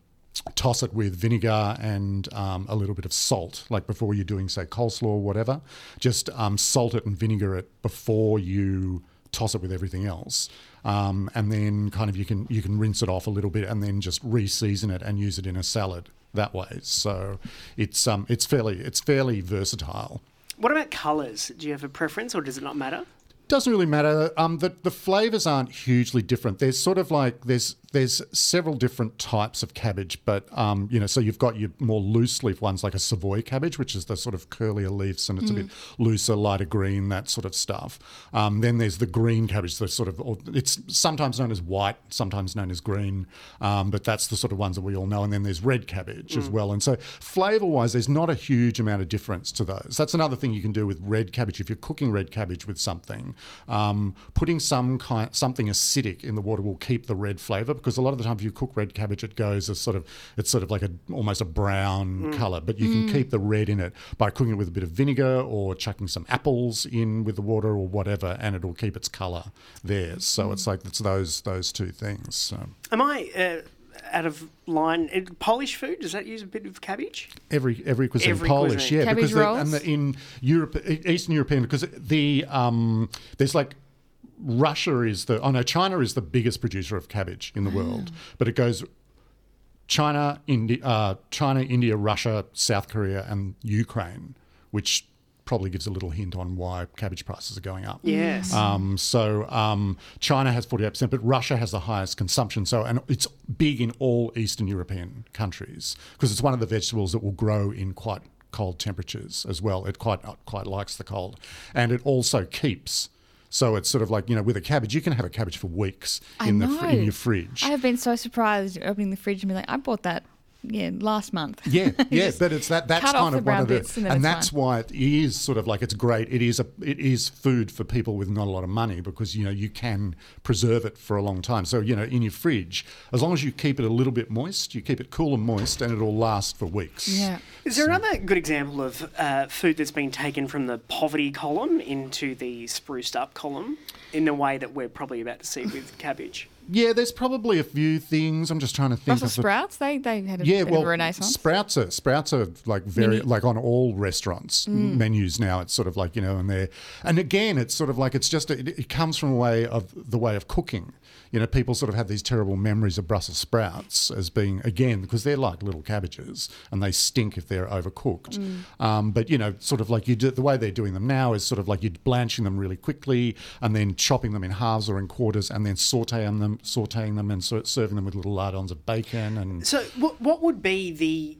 toss it with vinegar and um, a little bit of salt, like before you're doing say coleslaw or whatever. Just um, salt it and vinegar it before you toss it with everything else. Um, and then kind of you can you can rinse it off a little bit and then just re-season it and use it in a salad that way. So it's um it's fairly it's fairly versatile. What about colours? Do you have a preference or does it not matter? Doesn't really matter. Um, the the flavors aren't hugely different. There's sort of like there's there's several different types of cabbage, but um, you know, so you've got your more loose leaf ones like a Savoy cabbage, which is the sort of curlier leaves and it's a bit looser, lighter green, that sort of stuff. Um, then there's the green cabbage, the sort of it's sometimes known as white, sometimes known as green, um, but that's the sort of ones that we all know. And then there's red cabbage as well. And so flavour wise, there's not a huge amount of difference to those. That's another thing you can do with red cabbage if you're cooking red cabbage with something. Um, putting some kind something acidic in the water will keep the red flavour because a lot of the time if you cook red cabbage, it goes as sort of it's sort of like a almost a brown colour, but you can keep the red in it by cooking it with a bit of vinegar or chucking some apples in with the water or whatever, and it'll keep its colour there. So it's like it's those those two things. So. Am I uh, out of line? Uh, Polish food does that use a bit of cabbage? Every every cuisine, Every Polish, cuisine. yeah, Cabbage because the, rolls? and the, in Europe, Eastern European, because the um, there's like Russia is the oh no, China is the biggest producer of cabbage in the world, but it goes China, India, uh, China, India, Russia, South Korea, and Ukraine, which probably gives a little hint on why cabbage prices are going up. Yes. Um, so um, China has 48%, but Russia has the highest consumption. So, and it's big in all Eastern European countries because it's one of the vegetables that will grow in quite cold temperatures as well. It quite quite likes the cold, and it also keeps. So it's sort of like you know, with a cabbage, you can have a cabbage for weeks I in the in your fridge. I have been so surprised opening the fridge and being like, I bought that, yeah, last month. Yeah, yeah, but it's that that's cut kind of one of the, bits and and that's fine. why it is sort of like it's great. It is a it is food for people with not a lot of money because you know you can preserve it for a long time. So you know in your fridge, as long as you keep it a little bit moist, you keep it cool and moist, and it'll last for weeks. Yeah. Is there another good example of uh, food that's been taken from the poverty column into the spruced up column in the way that we're probably about to see with cabbage? Yeah, there's probably a few things. I'm just trying to think. Brussels of the- sprouts, they, they had a yeah, bit well, of a renaissance. sprouts are sprouts are like very like on all restaurants Mm. menus now. It's sort of like you know, and they're and again, it's sort of like it's just it, it comes from a way of the way of cooking. You know, people sort of have these terrible memories of Brussels sprouts as being again because they're like little cabbages and they stink if they're overcooked. Mm. Um, but you know, sort of like you do the way they're doing them now is sort of like you're blanching them really quickly and then chopping them in halves or in quarters and then sautéing them, sautéing them and so, serving them with little lardons of bacon and So, what, what would be the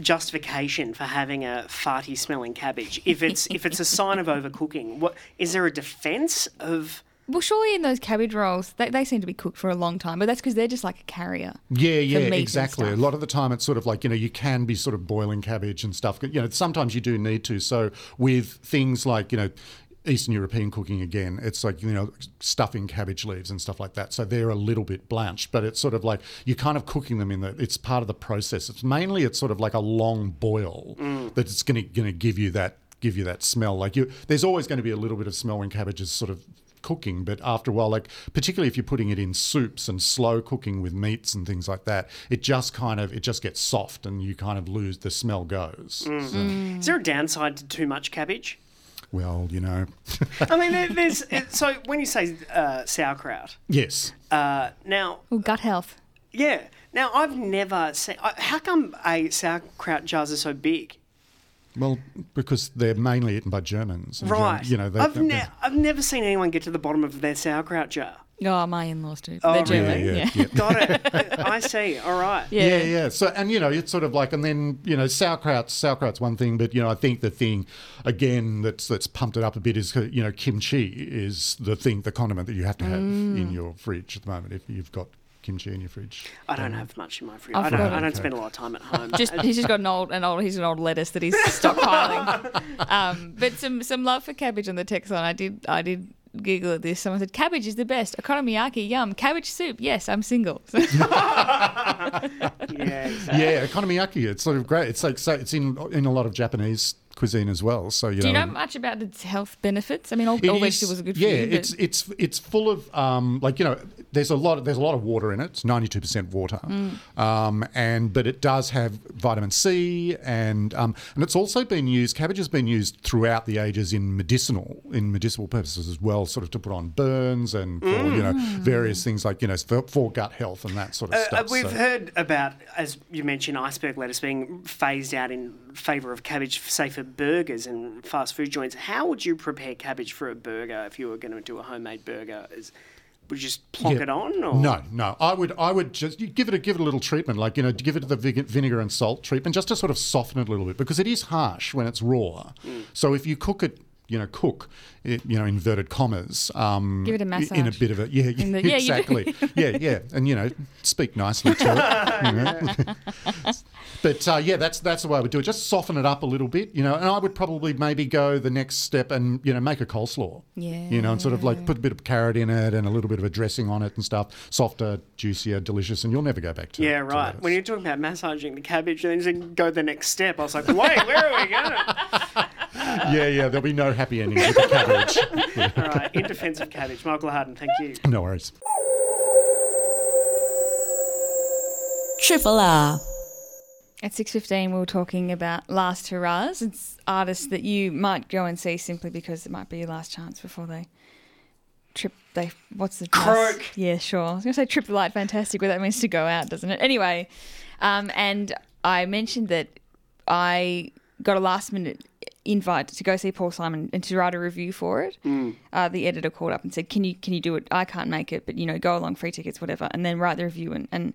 justification for having a farty smelling cabbage if it's if it's a sign of overcooking? What is there a defence of? Well, surely in those cabbage rolls, they, they seem to be cooked for a long time, but that's because they're just like a carrier. Yeah, for yeah, meat and exactly. A lot of the time, it's sort of like you know you can be sort of boiling cabbage and stuff. You know, sometimes you do need to. So with things like you know. Eastern European cooking again, it's like you know stuffing cabbage leaves and stuff like that. So they're a little bit blanched, but it's sort of like you're kind of cooking them in the. It's part of the process. It's mainly it's sort of like a long boil mm. that it's going to going to give you that give you that smell. Like you, there's always going to be a little bit of smell when cabbage is sort of cooking, but after a while, like particularly if you're putting it in soups and slow cooking with meats and things like that, it just kind of it just gets soft and you kind of lose the smell goes. So, Is there a downside to too much cabbage? well, you know, I mean, there, there's so when you say uh, sauerkraut, yes. uh, now Oh, gut health. yeah, now I've never seen. How come a sauerkraut jars are so big? Well, because they're mainly eaten by Germans, and Germ- Right. You know, they, I've, ne- I've never seen anyone get to the bottom of their sauerkraut jar. Oh, my in-laws do. Oh, they're really? German. Yeah, Yeah. yeah. Got it. I see. All right. Yeah. Yeah, yeah. So, and you know, it's sort of like, and then you know, sauerkraut. Sauerkraut's one thing, but you know, I think the thing again that's that's pumped it up a bit is you know, kimchi is the thing, the condiment that you have to have Mm. in your fridge at the moment if you've got kimchi in your fridge. I don't have much in my fridge. I've I don't. got- I don't Okay. spend a lot of time at home. Just he's just got an old an old he's an old lettuce that he's stockpiling. um, but some some love for cabbage on the text line. I did I did giggle at this. Someone said cabbage is the best. Okonomiyaki, yum. Cabbage soup, yes. I'm single. yeah. Exactly. Yeah, okonomiyaki. It's sort of great. It's like so it's in in a lot of Japanese cuisine as well. So you Do you know. know much about its health benefits? I mean, all, It all is- vegetables are good for yeah, you. but- it's it's it's full of um, like you know, there's a lot. There's a lot of water in it. It's 92% water, um, and but it does have vitamin C, and um, and it's also been used. Cabbage has been used throughout the ages in medicinal in medicinal purposes as well, sort of to put on burns and for you know various things like you know for, for gut health and that sort of Uh, stuff. uh, we've So- heard about, as you mentioned, iceberg lettuce being phased out in favour of cabbage, say for burgers and fast food joints. How would you prepare cabbage for a burger if you were going to do a homemade burger? Is, would you just plonk Yeah. it on? Or? No, no. I would, I would just you give it a give it a little treatment, like you know, give it the vinegar and salt treatment, just to sort of soften it a little bit because it is harsh when it's raw. Mm. So if you cook it, you know, cook, it, you know, inverted commas, um, Give it a i- in a bit of a yeah, In the- yeah, exactly, yeah, yeah, and you know, speak nicely to it. you know. But uh, yeah, that's that's the way I would do it. Just soften it up a little bit, you know. And I would probably maybe go the next step and you know make a coleslaw. Yeah, you know, and sort of like put a bit of carrot in it and a little bit of a dressing on it and stuff. Softer, juicier, delicious, and you'll never go back to. It. Yeah, right. lettuce. When you're talking about massaging the cabbage, and then you said go the next step, I was like, wait, where are we going? yeah, yeah, there'll be no happy endings with the cabbage. All right, in defence of cabbage, Michael Harden, thank you. no worries. Triple R. At 6.15, we were talking about last hurrahs. It's artists that you might go and see simply because it might be your last chance before they trip. They What's the... Croak. Yeah, sure. I was going to say trip the light fantastic, but that means to go out, doesn't it? Anyway, um, and I mentioned that I got a last minute invite to go see Paul Simon and to write a review for it. Uh, the editor called up and said, "Can you can you do it? I can't make it, but you know, go along, free tickets, whatever, and then write the review." And and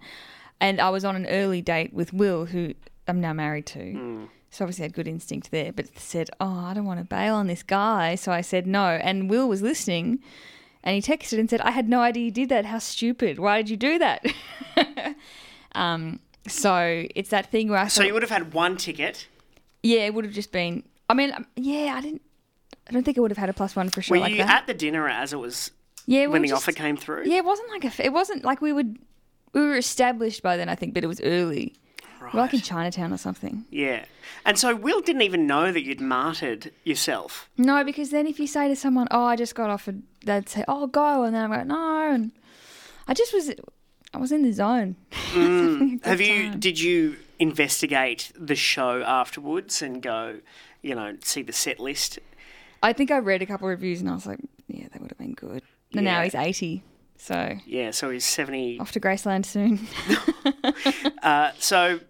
and I was on an early date with Will, who I'm now married to. So obviously I had good instinct there, but said, "Oh, I don't want to bail on this guy." So I said no, and Will was listening, and he texted and said, "I had no idea you did that. How stupid! Why did you do that?" um, so it's that thing where I So thought, you would have had one ticket. yeah, it would have just been. I mean, yeah, I didn't. I don't think I would have had a plus one for sure Were like you that. at the dinner as it was yeah, when the just- offer came through? Yeah, it wasn't like a. It wasn't like we would. We were established by then, I think, but it was early. We're like in Chinatown or something. Yeah. And so Will didn't even know that you'd martyred yourself. No, because then if you say to someone, "Oh, I just got offered," they'd say, "Oh, go," and then I'm like, "No," and I just was. I was in the zone. Mm. Have you? Did you investigate the show afterwards and go, you know, see the set list? I think I read a couple of reviews and I was like, "Yeah, that would have been good." And now he's eighty, so Yeah. So he's seventy. off to Graceland soon. Uh, so,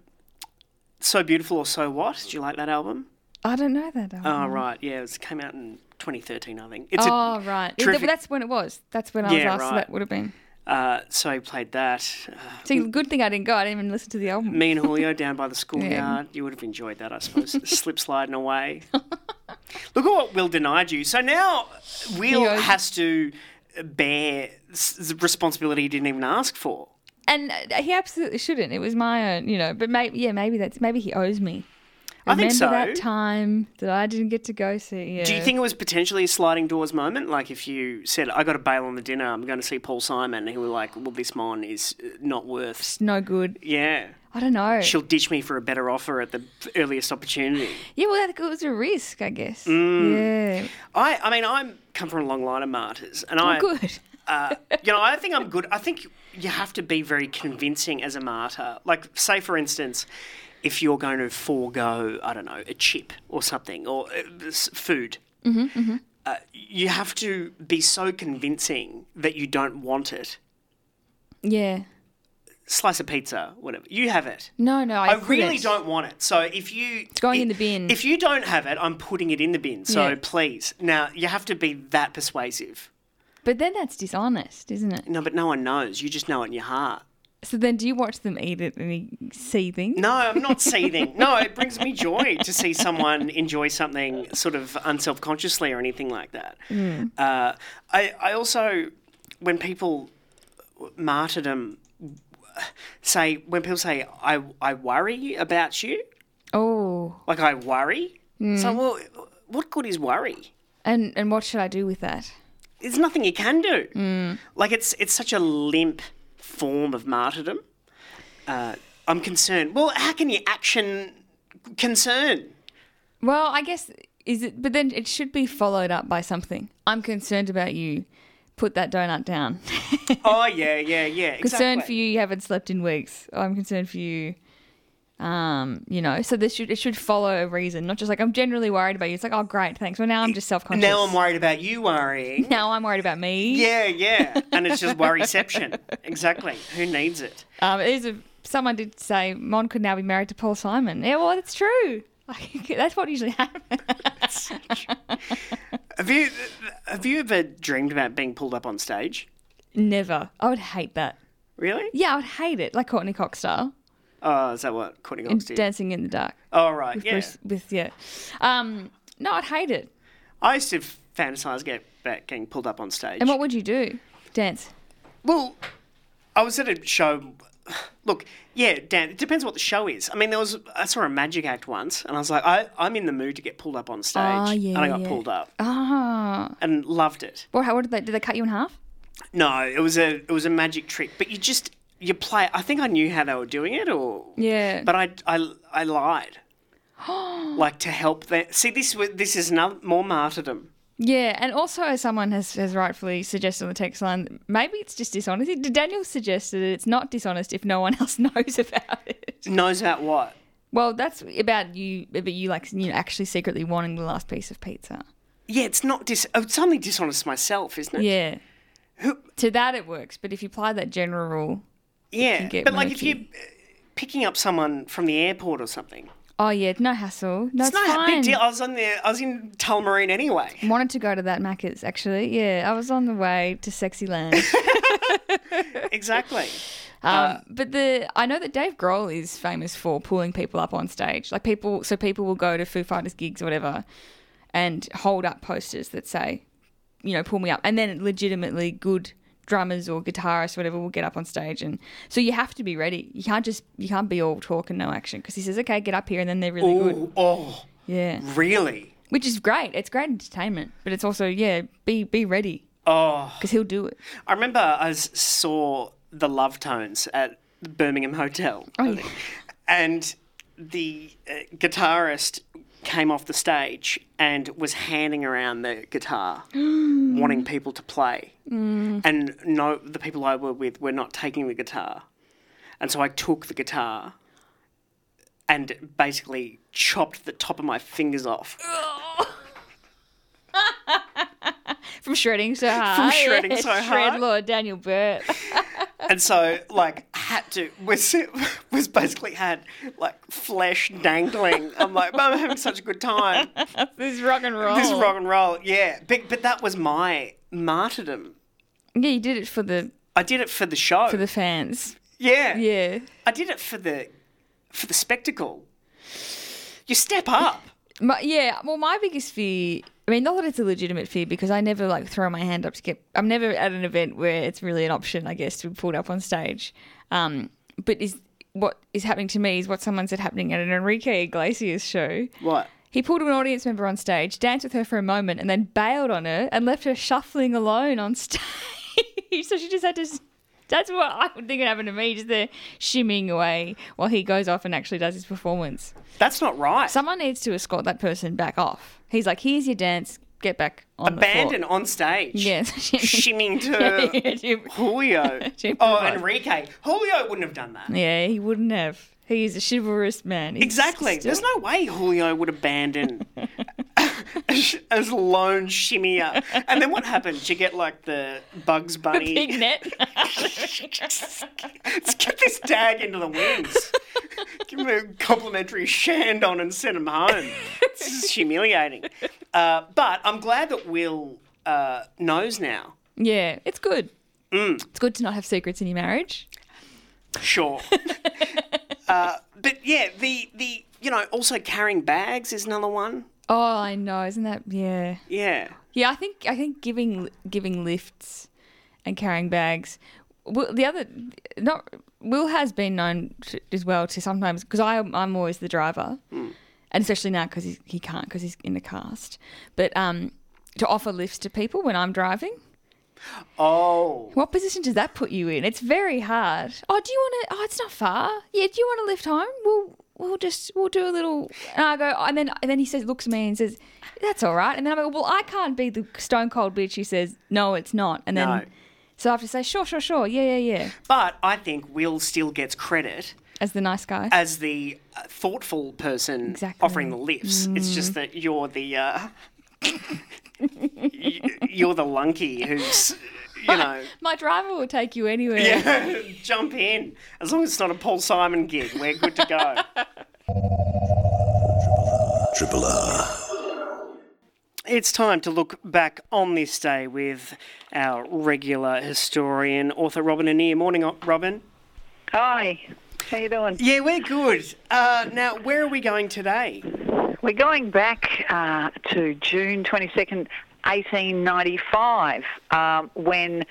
so beautiful or so what? Did you like that album? I don't know that. Album. Oh right, yeah, it came out in 2013, I think. It's oh right, Yeah, that's when it was. That's when I was Yeah, asked. So that would have been. uh, so he played that. Uh, See, good thing I didn't go. I didn't even listen to the album. me and Julio down by the schoolyard. You would have enjoyed that, I suppose. Slip sliding away. Look at what Will denied you. So now Will has to bear s- responsibility he didn't even ask for. And uh, he absolutely shouldn't. It was my own, you know. But maybe, yeah, maybe that's maybe he owes me. I think Remember so. that time that I didn't get to go see. Yeah. Do you think it was potentially a sliding doors moment? Like if you said, I got to bail on the dinner, I'm going to see Paul Simon, and he was like, well, this mon is uh, not worth. it's no good? Yeah. I don't know. She'll ditch me for a better offer at the earliest opportunity. Yeah, well, that it was a risk, I guess. Mm. Yeah. I, I mean, I'm come from a long line of martyrs, and I, Oh, good. Uh, you know, I think I'm good. I think you have to be very convincing as a martyr. Like, say for instance, if you're going to forego, I don't know, a chip or something, or uh, food, Mm-hmm, uh, you have to be so convincing that you don't want it. Yeah. Slice of pizza, whatever. You have it. No, no, I, I really don't want it. So if you it's going in the bin. If you don't have it, I'm putting it in the bin. So Yeah. please. Now you have to be that persuasive. But then that's dishonest, isn't it? No, but no one knows. You just know it in your heart. So then, do you watch them eat it and seething? No, I'm not seething. No, it brings me joy to see someone enjoy something sort of unselfconsciously or anything like that. Mm. Uh, I, I also, when people martyrdom say, when people say, I, I worry about you, Oh. like I worry, Mm. so well, what good is worry? And and what should I do with that? There's nothing you can do. Mm. Like it's it's such a limp form of martyrdom. Uh, I'm concerned. Well, how can you action concern? Well, I guess is it, but then it should be followed up by something. I'm concerned about you, put that donut down. oh yeah, yeah, yeah. concerned exactly. for you, you haven't slept in weeks. I'm concerned for you. Um, you know, so this should it should follow a reason, not just like I'm generally worried about you. It's like, oh great, thanks. Well now I'm just self conscious. Now I'm worried about you worrying. Now I'm worried about me. Yeah, yeah. And it's just worryception. exactly. Who needs it? Um, it is a, someone did say Mon could now be married to Paul Simon. Yeah, well, it's true. That's what usually happens. Have you have you ever dreamed about being pulled up on stage? Never. I would hate that. Really? Yeah, I would hate it, like Courteney Cox style Oh, is that what Courteney Cox did? Dancing in the Dark. oh, right. With Yeah. Bruce, with yeah. Um, no, I'd hate it. I used to fantasize get, about getting pulled up on stage. And what would you do? Dance. Well, I was at a show. Look, yeah, Dan. It depends what the show is. I mean, there was I saw a magic act once, and I was like, I, I'm in the mood to get pulled up on stage, Oh, yeah, and I got yeah. pulled up Ah. and loved it. Well, how what did they? Did they cut you in half? No, it was a it was a magic trick, but you just you play. I think I knew how they were doing it, or Yeah. but I I I lied, like to help them. See, this was this is another more martyrdom. Yeah, and also as someone has, has rightfully suggested on the text line, maybe it's just dishonesty. Daniel suggested that it's not dishonest if no one else knows about it. Knows about what? Well, that's about you, about you like you know, actually secretly wanting the last piece of pizza. Yeah, it's not dis. oh, It's only dishonest myself, isn't it? Yeah. To that it works, but if you apply that general rule, Yeah, but like if you're uh, picking up someone from the airport or something, oh yeah, no hassle, no, it's it's, not a big deal. I was on there. I was in Tullamarine anyway. Wanted to go to that Macca's actually. Yeah, I was on the way to Sexy Land. Exactly. Um, but the I know that Dave Grohl is famous for pulling people up on stage. Like people, so people will go to Foo Fighters gigs or whatever, and hold up posters that say, you know, pull me up, and then legitimately good drummers or guitarists or whatever will get up on stage, and so you have to be ready. You can't just you can't be all talk and no action because he says, okay, get up here, and then they're really good. Oh, Yeah, really? which is great. It's great entertainment, but it's also yeah, be be ready Oh, because he'll do it. I remember i saw the Love Tones at the Birmingham Hotel, Oh, yeah. and the uh, guitarist came off the stage and was handing around the guitar, wanting people to play. Mm. And no, the people I were with were not taking the guitar, and so I took the guitar. And basically chopped the top of my fingers off. From shredding so hard. From shredding so Shred hard. Lord Daniel Burt. and so like had to was was basically had like flesh dangling. I'm like, I'm having such a good time. this is rock and roll. This is rock and roll, yeah. But but that was my martyrdom. Yeah, you did it for the I did it for the show. for the fans. yeah, Yeah. I did it for the for the spectacle. You step up. My, yeah, well, my biggest fear. I mean, not that it's a legitimate fear because I never like throw my hand up to get. I'm never at an event where it's really an option, I guess, to be pulled up on stage. Um, but is what is happening to me is what someone said happening at an Enrique Iglesias show. What? He pulled an audience member on stage, danced with her for a moment, and then bailed on her and left her shuffling alone on stage. so she just had to. That's what I would think would happen to me, just there shimmying away while he goes off and actually does his performance. That's not right. Someone needs to escort that person back off. He's like, here's your dance, get back on Abandon the on stage. Yes, Shimming to Julio. Oh, Enrique. Julio wouldn't have done that. Yeah, he wouldn't have. He's a chivalrous man. He's Exactly. still- There's no way Julio would abandon as lone shimmier. And then what happens? You get like the Bugs Bunny. big net. Let's get this dag into the wings. Give him a complimentary shand on and send him home. This is humiliating. Uh, but I'm glad that Will uh, knows now. yeah, it's good. Mm. It's good to not have secrets in your marriage. Sure. uh, but yeah, the the you know also carrying bags is another one. Oh, I know. Isn't that yeah? Yeah. Yeah, I think I think giving giving lifts and carrying bags. Will, the other, not Will has been known to, as well to sometimes because I I'm always the driver, and especially now because he he can't because he's in the cast. But um, to offer lifts to people when I'm driving. Oh. What position does that put you in? It's very hard. Oh, do you want to? Oh, it's not far. Yeah, do you want to lift home? Well, we'll just we'll do a little. And I go, and then and then he says, looks at me and says, "That's all right." And then I go, "Well, I can't be the stone cold bitch." He says, "No, it's not." And then No. so I have to say, "Sure, sure, sure, yeah, yeah, yeah," But I think Will still gets credit as the nice guy. as the uh, thoughtful person Exactly. offering the lifts. It's Mm. just that you're the uh, you're the lunky who's you know My driver will take you anywhere. yeah jump in as long as it's not a Paul Simon gig. We're good to go. Triple R. It's time to look back on this day with our regular historian, author Robyn Annear. Morning, Robyn. Hi, how you doing? Yeah, we're good. Uh, now, where are we going today? We're going back uh, to June 22nd, 1895, um, when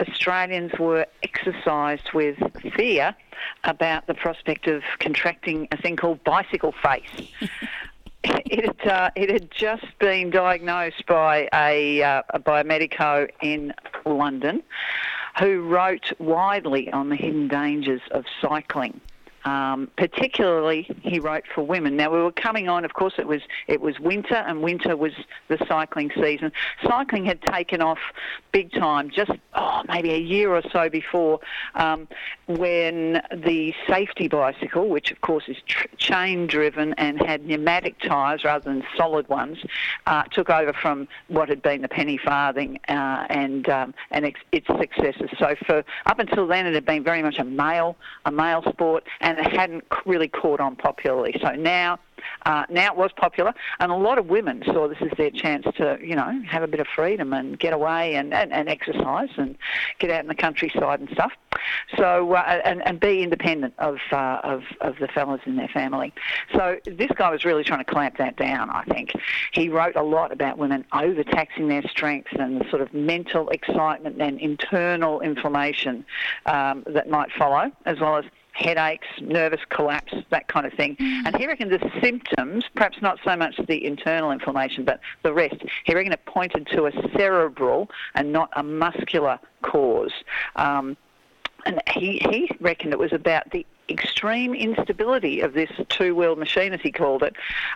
Australians were exercised with fear about the prospect of contracting a thing called bicycle face. It had, uh, it had just been diagnosed by a, uh, a biomedico in London who wrote widely on the hidden dangers of cycling. Um, particularly, he wrote for women. Now we were coming on. Of course, it was it was winter, and winter was the cycling season. Cycling had taken off big time, just oh, maybe a year or so before, um, when the safety bicycle, which of course is tr- chain driven and had pneumatic tyres rather than solid ones, uh, took over from what had been the penny farthing uh, and um, and its, its successors. So for up until then, it had been very much a male a male sport, and it hadn't really caught on popularly. So now. Uh, now it was popular, and a lot of women saw this as their chance to, you know, have a bit of freedom and get away and, and, and exercise and get out in the countryside and stuff. So uh, and, and be independent of, uh, of of the fellas in their family. So this guy was really trying to clamp that down. I think he wrote a lot about women overtaxing their strength and the sort of mental excitement and internal inflammation um, that might follow, as well as headaches, nervous collapse, that kind of thing. And he reckoned the symptoms, perhaps not so much the internal inflammation, but the rest, he reckoned it pointed to a cerebral and not a muscular cause. Um, and he, he reckoned it was about the extreme instability of this two-wheeled machine, as he called it,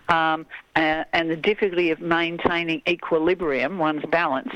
um, uh, and the difficulty of maintaining equilibrium, one's balance.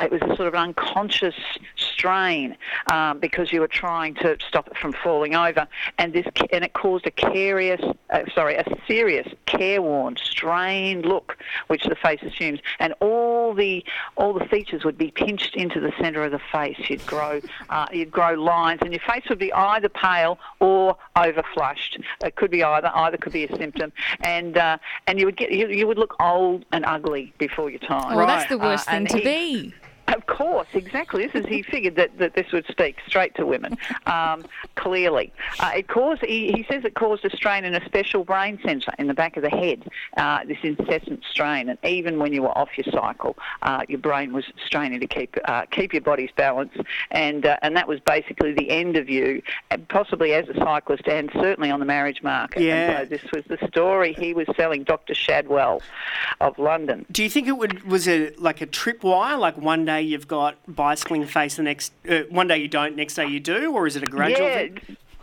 It was a sort of unconscious strain um, because you were trying to stop it from falling over, and this and it caused a curious, uh, sorry, a serious, careworn, strained look, which the face assumes, and all the all the features would be pinched into the centre of the face. You'd grow, uh, you'd grow lines, and your face would be either pale or overflushed. It could be either. Either could be a symptom, and uh, and you would get you, you would look old and ugly before your time. Well, that's the worst Uh, thing to he- be. Of course, exactly. This is he figured that, that this would speak straight to women. Um, clearly, uh, it caused. He, he says it caused a strain in a special brain centre in the back of the head. Uh, this incessant strain, and even when you were off your cycle, uh, your brain was straining to keep uh, keep your body's balance, and uh, and that was basically the end of you, possibly as a cyclist, and certainly on the marriage market. Yeah. And so this was the story he was selling, Dr. Shadwell, of London. Do you think it would was it like a tripwire? Like one day you've got bicycling face, the next uh, one day you don't, next day you do, or is it a gradual yeah. thing?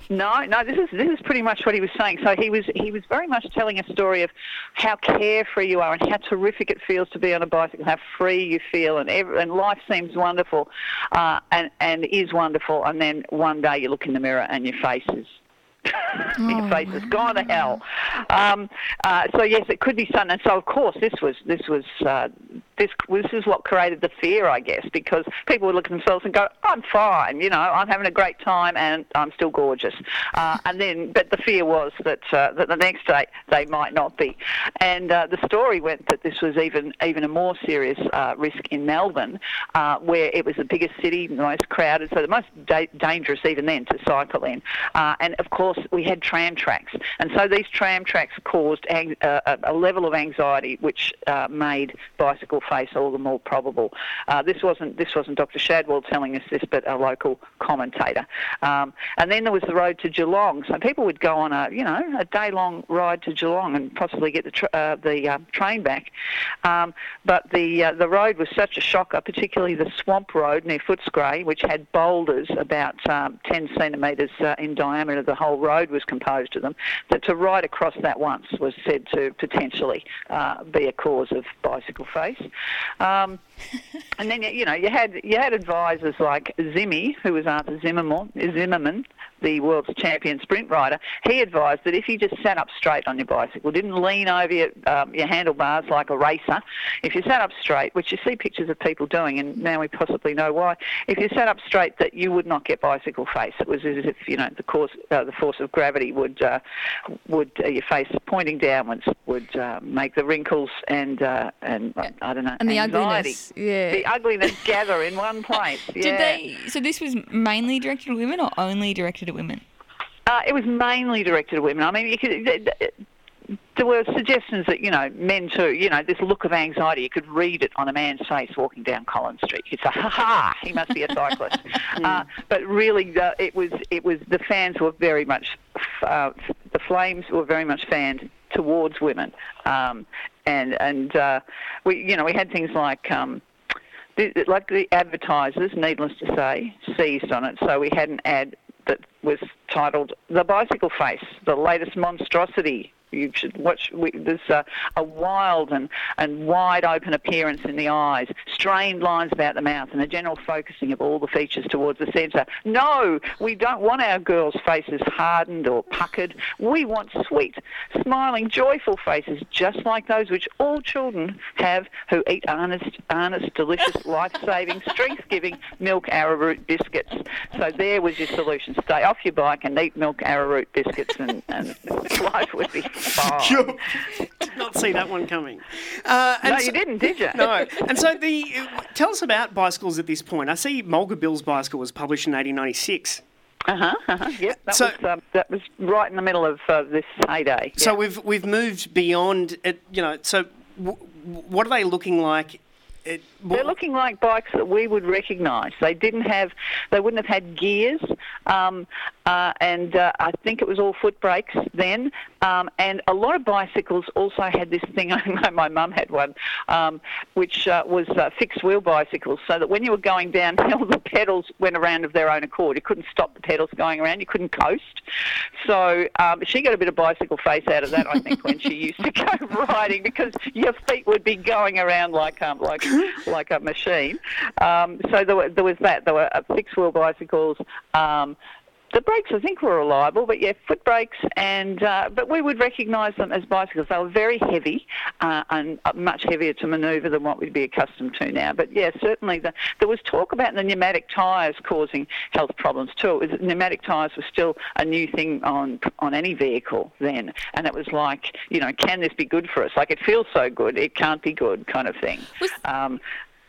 No, no. This is this is pretty much what he was saying. So he was he was very much telling a story of how carefree you are and how terrific it feels to be on a bicycle, how free you feel, and every, and life seems wonderful, uh, and and is wonderful. And then one day you look in the mirror and your face is your face has gone to hell. Um, uh, so yes, it could be something. And so of course this was this was uh, this this is what created the fear, I guess, because people would look at themselves and go, "I'm fine, you know, I'm having a great time and I'm still gorgeous." Uh, and then, but the fear was that uh, that the next day they might not be. And uh, the story went that this was even even a more serious uh, risk in Melbourne, uh, where it was the biggest city, the most crowded, so the most da- dangerous even then to cycle in. Uh, and of course, we had tram tracks, and so these tram tracks caused ang- uh, a level of anxiety which uh, made bicycle face all the more probable. Uh, this wasn't this wasn't Dr. Shadwell telling us this, but a local commentator. Um, and then there was the road to Geelong, so people would go on a you know a day long ride to Geelong and possibly get the uh, the uh, train back. Um, but the uh, the road was such a shocker, particularly the swamp road near Footscray, which had boulders about um, 10 centimetres uh, in diameter the whole road was composed of them, that to ride across that once was said to potentially uh, be a cause of bicycle face. Um, and then you know you had you had advisors like Zimmy, who was Arthur Zimmerman, Zimmerman, the world's champion sprint rider. He advised that if you just sat up straight on your bicycle, didn't lean over your, um, your handlebars like a racer, if you sat up straight, which you see pictures of people doing, and now we possibly know why, if you sat up straight, that you would not get bicycle face. It was as if you know the course, uh, the force of gravity would uh, would uh, your face pointing downwards would uh, make the wrinkles and uh, and I don't know And the anxiety. ugliness, yeah. the ugliness gather in one place. Did they? So this was mainly directed at women or only directed at women? Uh, it was mainly directed at women. I mean, you could, th- th- there were suggestions that you know men too. You know, this look of anxiety. You could read it on a man's face walking down Collins Street. You'd say, "Ha ha, he must be a cyclist." uh, but really, uh, it was it was the fans were very much uh, the Flames were very much fanned towards women, um, and and uh, we you know we had things like. Um, the, like the advertisers, needless to say, seized on it. So we had an ad that was titled "The Bicycle Face: The Latest Monstrosity." You should watch. We, there's a, uh, a wild and, and wide open appearance in the eyes, strained lines about the mouth, and a general focusing of all the features towards the centre. No, we don't want our girls' faces hardened or puckered. We want sweet, smiling, joyful faces, just like those which all children have who eat honest, honest, delicious, life-saving, strength-giving milk arrowroot biscuits. So there was your solution. Stay off your bike and eat milk arrowroot biscuits, and, and life would be. Sure. Did not see that one coming. Uh, and No, you didn't, did you? No. And so the tell us about bicycles at this point. I see Mulga Bill's bicycle was published in 1896. Uh huh. Uh-huh, yep. That So- was um, that was right in the middle of uh, this heyday. So yeah. we've we've moved beyond it. You know. So w- what are they looking like? It, They're looking like bikes that we would recognise. They didn't have, they wouldn't have had gears, um, uh, and uh, I think it was all foot brakes then. Um, and a lot of bicycles also had this thing. I know my mum had one, um, which uh, was uh, fixed wheel bicycles, so that when you were going downhill, the pedals went around of their own accord. You couldn't stop the pedals going around. You couldn't coast. So um, she got a bit of bicycle face out of that, I think, when she used to go riding because your feet would be going around like um, like like a machine. Um, so there, were, there was that. There were uh, fixed wheel bicycles. Um, the brakes, I think, were reliable, but yeah, foot brakes, and uh, but we would recognise them as bicycles. They were very heavy uh, and uh, much heavier to manoeuvre than what we'd be accustomed to now. But yeah, certainly the, there was talk about the pneumatic tyres causing health problems too. It was, pneumatic tyres were still a new thing on on any vehicle then, and it was like, you know, can this be good for us? Like it feels so good, it can't be good, kind of thing. Um,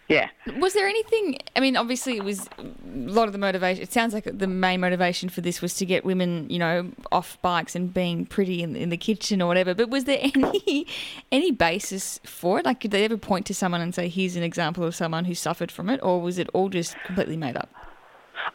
yeah. Was there anything? I mean, obviously, it was a lot of the motivation. It sounds like the main motivation for this was to get women, you know, off bikes and being pretty in, in the kitchen or whatever. But was there any any basis for it? Like, could they ever point to someone and say, "Here's an example of someone who suffered from it," or was it all just completely made up?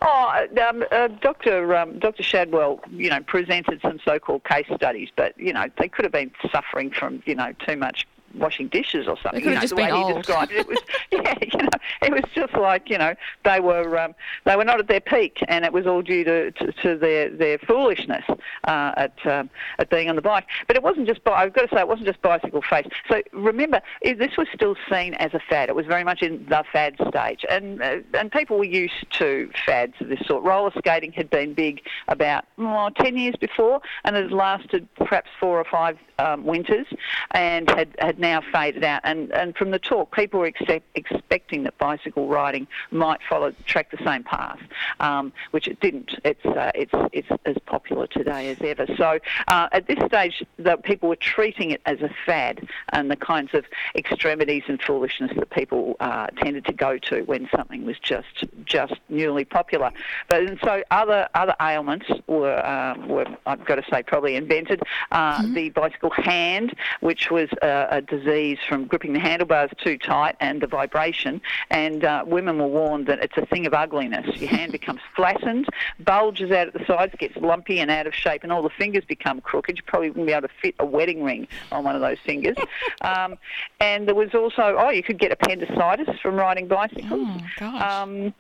Oh, um, uh, Dr. Um, Dr. Shadwell, you know, presented some so-called case studies, but you know, they could have been suffering from, you know, too much washing dishes or something. could you know, just the way been he old. described it, it was yeah, you know, it was just like you know they were um, they were not at their peak, and it was all due to, to, to their their foolishness uh, at um, at being on the bike. But it wasn't just. I've got to say, it wasn't just bicycle face. So remember, this was still seen as a fad. It was very much in the fad stage, and uh, and people were used to fads of this sort. Roller skating had been big about oh, 10 years before, and it had lasted perhaps four or five um, winters, and had, had now faded out. And and from the talk, people were accept, expecting that bicycle riding might follow track the same path, um, which it didn't. It's uh, it's it's as popular today as ever. So uh, at this stage, the people were treating it as a fad, and the kinds of extremities and foolishness that people uh, tended to go to when something was just just newly popular. But and so other other ailments were um, were I've got to say probably invented. Uh, The bicycle hand, which was a, a disease from gripping the handlebars too tight and the vibration, and uh, women were warned that it's a thing of ugliness. Your hand becomes flattened, bulges out at the sides, gets lumpy and out of shape, and all the fingers become crooked. You probably wouldn't be able to fit a wedding ring on one of those fingers. um, and there was also oh, you could get appendicitis from riding bicycles. Oh. Um,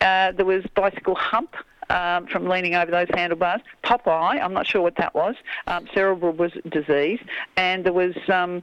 uh, there was bicycle hump. um, from leaning over those handlebars. Popeye, I'm not sure what that was. Um, cerebral was disease, and there was. Um,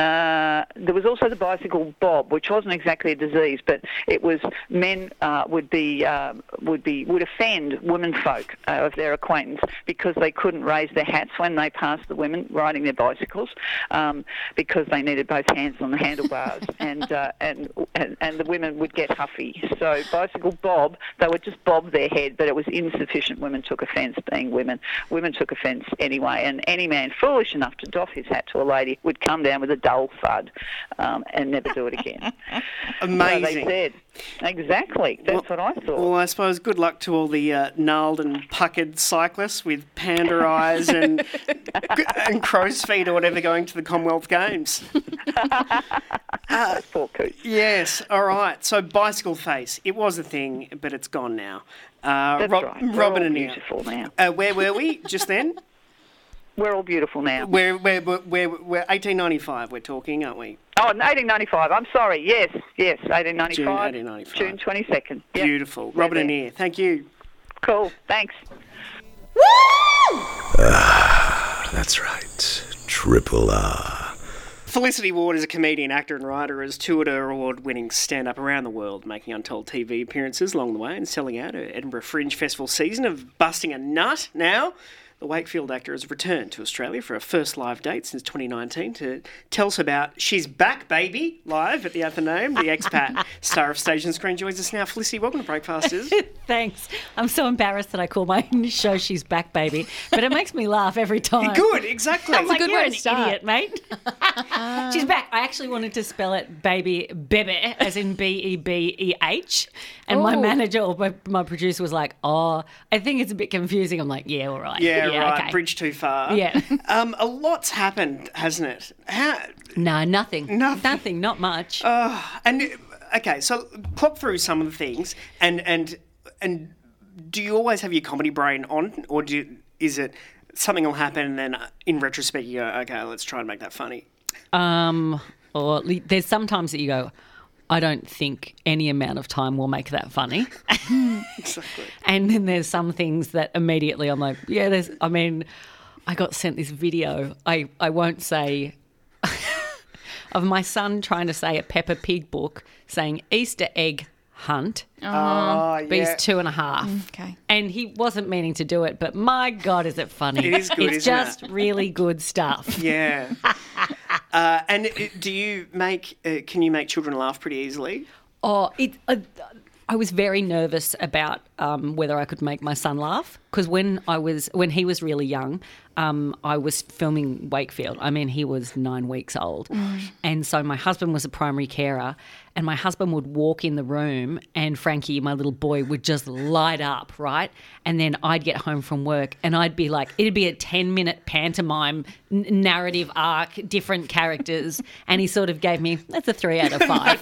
uh, there was also the bicycle bob, which wasn't exactly a disease, but it was men uh, would be uh, would be would offend womenfolk uh, of their acquaintance because they couldn't raise their hats when they passed the women riding their bicycles um, because they needed both hands on the handlebars, and, uh, and and and the women would get huffy. So bicycle bob, they would just bob their head, but it was insufficient. Women took offence, being women. Women took offence anyway, and any man foolish enough to doff his hat to a lady would come down with a dull um, and never do it again. Amazing. So they said. Exactly. That's what I thought. Well, I suppose good luck to all the uh, gnarled and puckered cyclists with panda eyes and and crow's feet or whatever going to the Commonwealth Games. Uh, poor coot. Yes. All right. So bicycle face. It was a thing, but it's gone now. Uh, That's Rob- right. Robyn and beautiful now. Uh, where were we just then? We're all beautiful now. We're, we're, we're, we're, we're 1895, we're talking, aren't we? Oh, 1895. I'm sorry. Yes, yes, 1895. June 1895. June 22nd. Yep. Beautiful. Robyn Annear, thank you. Cool. Thanks. Ah, that's right. Triple R. Felicity Ward is a comedian, actor, and writer, has toured her award winning stand up around the world, making untold TV appearances along the way and selling out her Edinburgh Fringe Festival season of Busting a Nut now. The Wakefield actor has returned to Australia for a first live date since 2019 to tell us about She's Back Baby live at the Athenaeum. The expat star of stage and screen joins us now. Felicity, welcome to Breakfasters. Thanks. I'm so embarrassed that I call my show "She's Back, Baby," but it makes me laugh every time. Good, exactly. I'm It's a good You're way to start." idiot, mate. She's back. I actually wanted to spell it baby bebe, as in B E B E H, and my Oh. manager or my, my producer was like, "Oh, I think it's a bit confusing." I'm like, "Yeah, all right. Yeah, right. okay." Bridge too far. Yeah. um, a lot's happened, hasn't it? How, No, nothing. Nothing. Nothing. Not much. Uh, and okay, so plot through some of the things, and and and do you always have your comedy brain on, or do you, is it something will happen and then uh, in retrospect you go, okay, let's try and make that funny? Um, or there's sometimes that you go, I don't think any amount of time will make that funny. exactly. And then there's some things that immediately I'm like, yeah, there's, I mean, I got sent this video. I, I won't say, of my son trying to say a Peppa Pig book saying Easter egg hunt. Oh, But he's yeah. two and a half. Okay. And he wasn't meaning to do it, but my God, is it funny? It is good, It's isn't it? just really good stuff. Yeah. uh, and do you make? Uh, can you make children laugh pretty easily? Oh, it. Uh, I was very nervous about um, whether I could make my son laugh because when I was when he was really young, um, I was filming Wakefield. I mean, he was nine weeks old, and so my husband was a primary carer, and my husband would walk in the room, and Frankie, my little boy, would just light up, right? And then I'd get home from work, and I'd be like, it'd be a ten minute pantomime n- narrative arc, different characters, and he sort of gave me that's a three out of five.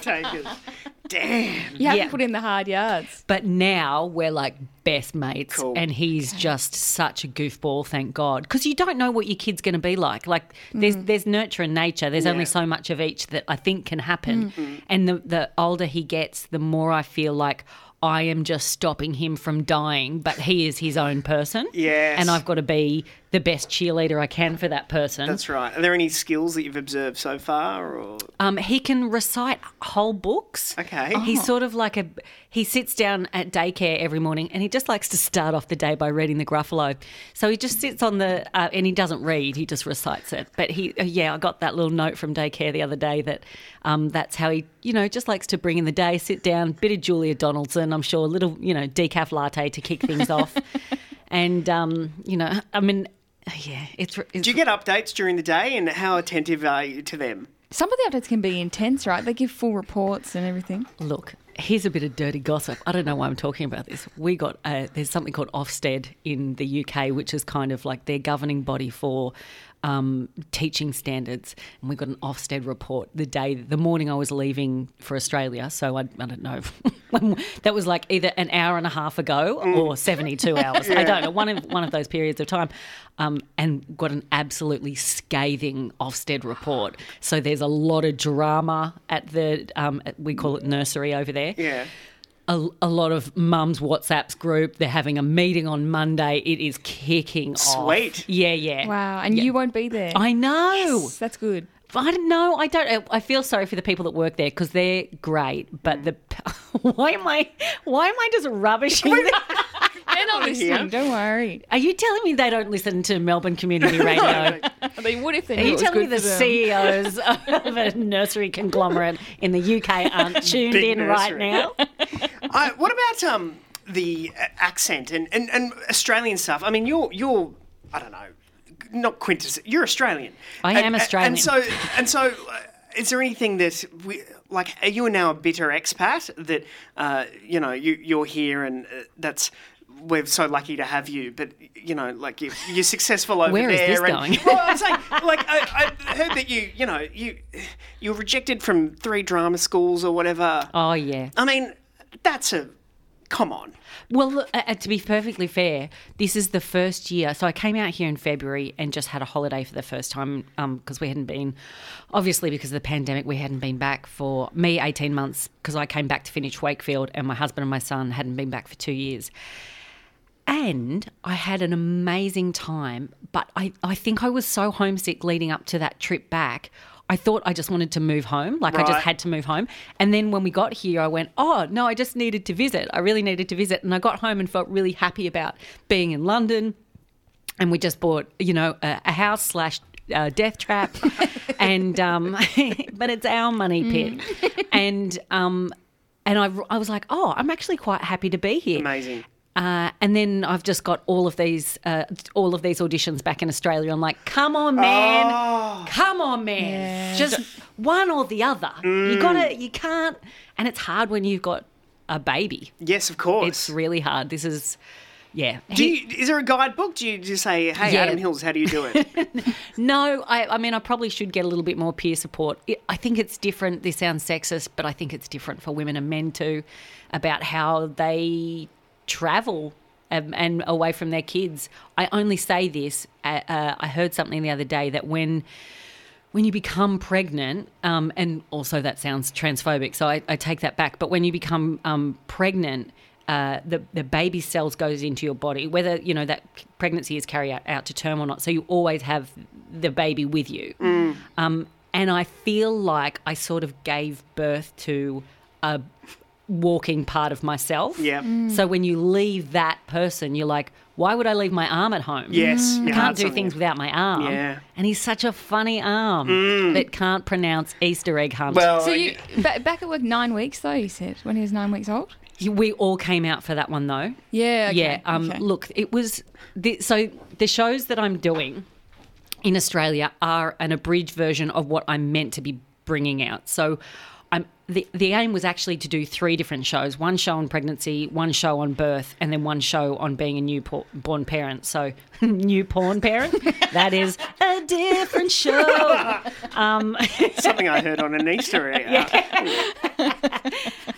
Take it. Damn. You have Yeah. put in the hard yards. But now we're like best mates, Cool. and he's just such a goofball. Thank God, because you don't know what your kid's going to be like. Like there's mm. there's nurture and nature. There's only so much of each that I think can happen. Mm. And the the older he gets, the more I feel like. I am just stopping him from dying, but he is his own person. Yes. And I've got to be the best cheerleader I can for that person. That's right. Are there any skills that you've observed so far, or Um, he can recite whole books. Okay. He's sort of like a. He sits down at daycare every morning, and he just likes to start off the day by reading the Gruffalo. So he just sits on the, uh, and he doesn't read. He just recites it. But he, uh, yeah, I got that little note from daycare the other day that um, that's how he, you know, just likes to bring in the day, sit down, bit of Julia Donaldson. I'm sure a little, you know, decaf latte to kick things off, and um, you know, I mean, yeah, it's. it's do you get updates during the day, and how attentive are you to them? Some of the updates can be intense, right? They give full reports and everything. Look, here's a bit of dirty gossip. I don't know why I'm talking about this. We got uh, there's something called Ofsted in the UK, which is kind of like their governing body for um, teaching standards. And we got an Ofsted report the day, the morning I was leaving for Australia. So I, I don't know. that was like either an hour and a half ago or 72 hours. I don't know. One of one of those periods of time. Um, and got an absolutely scathing Ofsted report. So there's a lot of drama at the um, we call it nursery over there. Yeah. A, a lot of mums WhatsApps group. They're having a meeting on Monday. It is kicking off. Sweet. Yeah, yeah. Wow, and you won't be there. I know. Yes, that's good. I don't know. I don't. I feel sorry for the people that work there because they're great. But mm. the why am I why am I just rubbishing? Them? They're not listening. Don't worry. Are you telling me they don't listen to Melbourne Community Radio? They would if they Are knew you it telling me the. CEOs of a nursery conglomerate in the UK aren't tuned Big in right now? I, what about um the uh, accent and, and, and Australian stuff? I mean, you're you're I don't know, not quintess. You're Australian. I And- am Australian. And so and so, uh, is there anything that we like? Are you now a bitter expat that uh, you know you you're here and uh, that's. We're so lucky to have you, but you know, like you, you're successful over Where is there. this and, going? Well, I'm saying, like I, I heard that you, you know, you you were rejected from three drama schools or whatever. Oh yeah. I mean, that's a come on. Well, uh, uh, to be perfectly fair, this is the first year. So I came out here in February and just had a holiday for the first time because we hadn't been, obviously because of the pandemic, we hadn't been back for me 18 months because I came back to finish Wakefield and my husband and my son hadn't been back for two years. And I had an amazing time, but I, I think I was so homesick leading up to that trip back. I thought I just wanted to move home. Like I just had to move home. And then when we got here, I went, oh, no, I just needed to visit. I really needed to visit. And I got home and felt really happy about being in London. And we just bought, you know, a, a house slash uh, death trap. and, um, but it's our money pit. And, um, and I, I was like, oh, I'm actually quite happy to be here. Amazing. Uh, and then I've just got all of these, uh, all of these auditions back in Australia. I'm like, come on, man, Oh. come on, man, just one or the other. You gotta, you can't, and it's hard when you've got a baby. Yes, of course. It's really hard. This is, yeah. Do you, is there a guidebook? Do you just say, "Hey, Yeah. Adam Hills, how do you do it"? No, I, I mean, I probably should get a little bit more peer support. It, I think it's different. This sounds sexist, but I think it's different for women and men too about how they travel um, and away from their kids. I only say this. Uh, uh, I heard something the other day that when when you become pregnant, um, and also that sounds transphobic, so I, I take that back. But when you become um, pregnant, uh, the the baby cells goes into your body, whether you know that pregnancy is carried out, out to term or not. So you always have the baby with you. Um, and I feel like I sort of gave birth to a walking part of myself. Yeah. Mm. So when you leave that person, you're like, why would I leave my arm at home? Yes, I can't do things without my arm. Yeah. And he's such a funny arm Mm. that can't pronounce Easter egg hunt. Well, So you ba- back at work nine weeks though? You said when he was nine weeks old. we all came out for that one though. Yeah. Okay. Yeah. Um, okay. Look, it was the, so the shows that I'm doing in Australia are an abridged version of what I'm meant to be bringing out. So. The, the aim was actually to do three different shows one show on pregnancy, one show on birth, and then one show on being a newborn parent. So, new porn parent, that is a different show. Um, Something I heard on an Easter egg.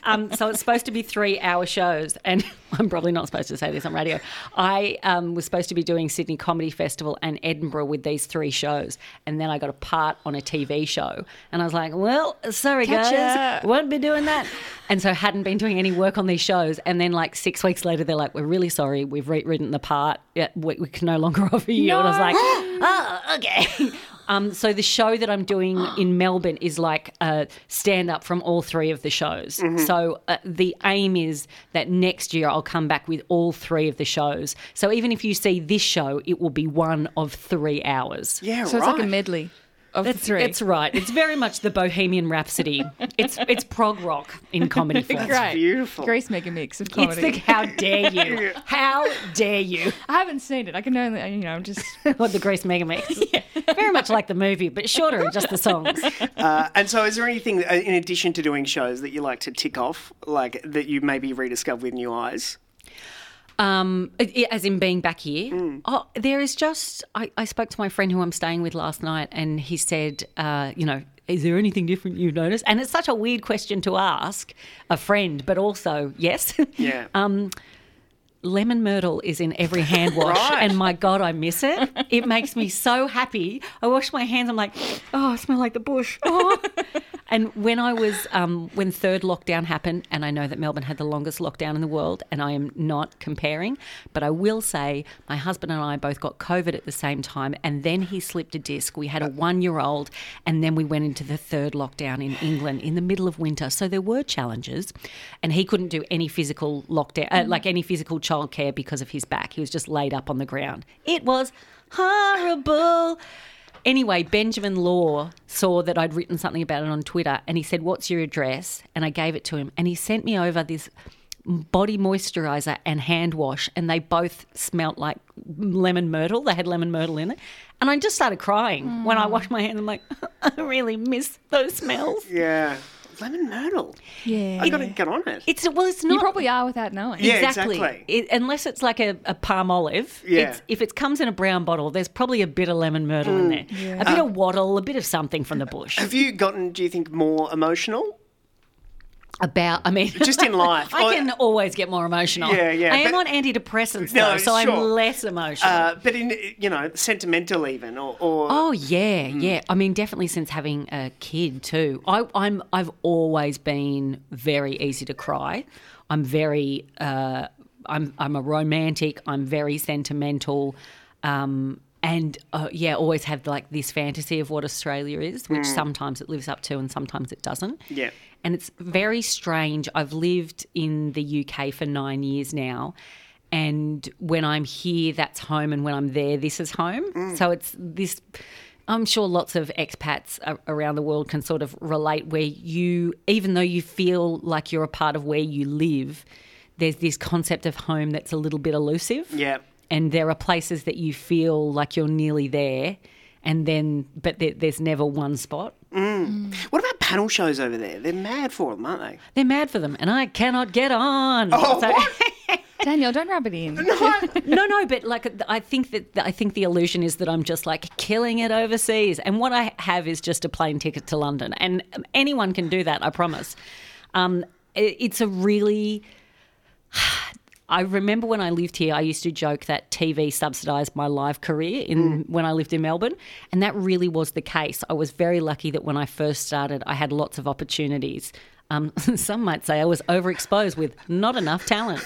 um, so it's supposed to be three hour shows, and I'm probably not supposed to say this on radio. I um, was supposed to be doing Sydney Comedy Festival and Edinburgh with these three shows, and then I got a part on a TV show, and I was like, "Well, sorry Catch guys, ya. won't be doing that." And so hadn't been doing any work on these shows, and then like six weeks later, they're like, "We're really sorry, we've rewritten the part. Yeah, we, we can no longer offer you." And I was like, "Oh, okay." Um, so the show that I'm doing in Melbourne is like a stand up from all three of the shows. So uh, the aim is that next year I'll come back with all three of the shows. So even if you see this show, it will be one of three hours. Yeah, So right. it's like a medley of That's the three. It's right. It's very much the Bohemian Rhapsody. It's it's prog rock in comedy form. Great. beautiful. Grease mega mix of It's comedy. the how dare you? How dare you? I haven't seen it. I can only, you know, just What the Grace Mega Mix? Very much like the movie, but shorter and just the songs. Uh, and so, is there anything uh, in addition to doing shows that you like to tick off, like that you maybe rediscover with new eyes? Um, as in being back here. Oh, there is just. I, I spoke to my friend who I'm staying with last night, and he said, uh, you know, is there anything different you've noticed? And it's such a weird question to ask a friend, but also yes. Yeah. um, lemon myrtle is in every hand wash, Right. and my God, I miss it. It makes me so happy. I wash my hands. I'm like, oh, I smell like the bush. Oh. And when I was, um, when third lockdown happened, and I know that Melbourne had the longest lockdown in the world, and I am not comparing, but I will say my husband and I both got COVID at the same time, and then he slipped a disc. We had a one year old, and then we went into the third lockdown in England in the middle of winter. So there were challenges, and he couldn't do any physical lockdown, uh, like any physical childcare because of his back. He was just laid up on the ground. It was horrible. Anyway, Benjamin Law saw that I'd written something about it on Twitter and he said, What's your address? And I gave it to him and he sent me over this body moisturizer and hand wash and they both smelt like lemon myrtle. They had lemon myrtle in it. And I just started crying when I mm. washed my hands. I'm like, I really miss those smells. Yeah. Lemon myrtle. Yeah. I got to get on it. It's well, it's not. You probably are without knowing. Yeah, exactly. exactly. It- unless it's like a, a Palmolive. Yeah. It's, if it comes in a brown bottle, there's probably a bit of lemon myrtle in there. Yeah. A bit Uh, of wattle, a bit of something from the bush. Have you gotten, do you think, more emotional? About, I mean, Just in life. I can always get more emotional. Yeah, yeah, I am on antidepressants No, though, so sure. I'm less emotional. Uh, but in, you know, sentimental even, or, or Oh yeah, yeah. I mean, definitely since having a kid too. I, I'm I've always been very easy to cry. I'm very uh, I'm I'm a romantic. I'm very sentimental. Um, and uh, yeah, always have like this fantasy of what Australia is, which Mm. sometimes it lives up to and sometimes it doesn't. Yeah. And it's very strange. I've lived in the UK for nine years now. And when I'm here, that's home. And when I'm there, this is home. So it's this. I'm sure lots of expats around the world can sort of relate where you, even though you feel like you're a part of where you live, there's this concept of home that's a little bit elusive Yeah. And there are places that you feel like you're nearly there and then but there, there's never one spot Mm. What about panel shows over there? They're mad for them, aren't they? they're mad for them and i cannot get on Oh, what? Daniel, don't rub it in. no no but like i think that i think the illusion is that i'm just like killing it overseas and what i have is just a plane ticket to london and anyone can do that i promise um, it- it's a really I remember when I lived here, I used to joke that TV subsidised my live career in when I lived in Melbourne, and that really was the case. I was very lucky that when I first started, I had lots of opportunities. Um, some might say I was overexposed with not enough talent.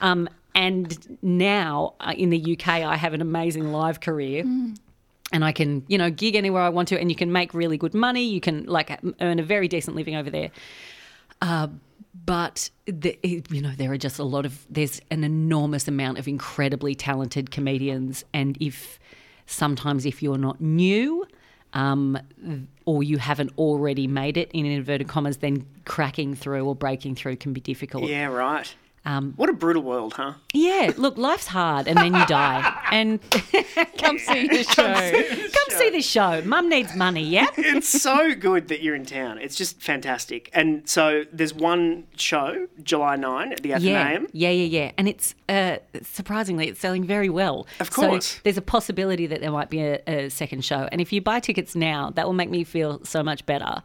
Um, and now uh, in the UK, I have an amazing live career and I can, you know, gig anywhere I want to, and you can make really good money. You can like earn a very decent living over there. Uh, but the, you know, there are just a lot of there's an enormous amount of incredibly talented comedians, and if sometimes if you're not new. Um, or you haven't already made it in inverted commas, then cracking through or breaking through can be difficult. Yeah, right. Um, What a brutal world, huh? yeah, look, life's hard, and then you die. And come see the show. Come see the show. Mum needs money. Yeah. it's so good that you're in town. It's just fantastic. And so there's one show, July 9 at the Yeah, Athenaeum. yeah, yeah, yeah, and it's uh, surprisingly it's selling very well. Of course. so there's a possibility that there might be a, a second show, and if you buy tickets now, that will make me feel so much better.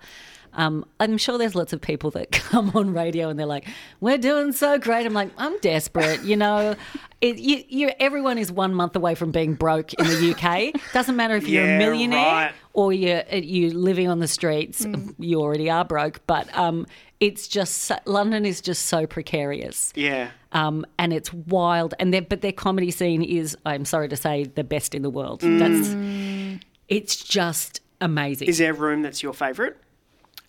Um, I'm sure there's lots of people that come on radio and they're like, "We're doing so great." I'm like, "I'm desperate," you know. It, you, you, everyone is one month away from being broke in the UK. Doesn't matter if you're Yeah, a millionaire right. or you're you living on the streets. You already are broke, but um, it's just London is just so precarious. Yeah. Um, and it's wild, and their but their comedy scene is, I'm sorry to say, the best in the world. Mm. That's it's just amazing. Is there a room that's your favourite?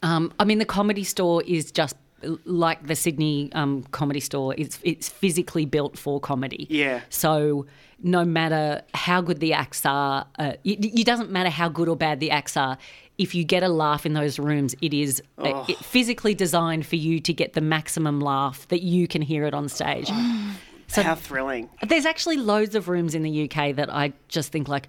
Um, I mean, the comedy store is just like the Sydney um, comedy store. It's it's physically built for comedy. Yeah. So no matter how good the acts are, uh, it, it doesn't matter how good or bad the acts are. If you get a laugh in those rooms, it is uh, Oh. it- physically designed for you to get the maximum laugh that you can hear it on stage. So How thrilling. there's actually loads of rooms in the UK that I just think like,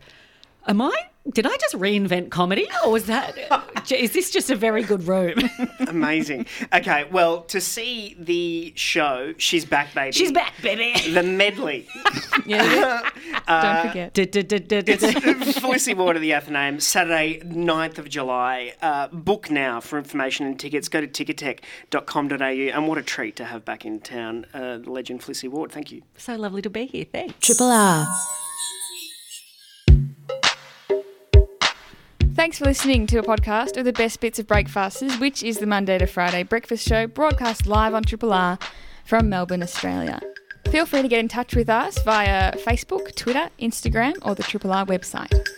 am I? Did I just reinvent comedy, or was that? is this just a very good room? Amazing. Okay, well, to see the show, She's Back, Baby. She's back, baby. The medley. Yeah. Uh, Don't forget. It's Felicity Ward at the Athenaeum, Saturday, 9th of July. Uh, book now for information and tickets. Go to ticketek.com.au. And what a treat to have back in town uh, the legend Felicity Ward. Thank you. So lovely to be here. Thanks. Triple R. Thanks for listening to a podcast of the best bits of Breakfasters, which is the Monday to Friday breakfast show broadcast live on Triple R from Melbourne, Australia. Feel free to get in touch with us via Facebook, Twitter, Instagram, or the Triple R website.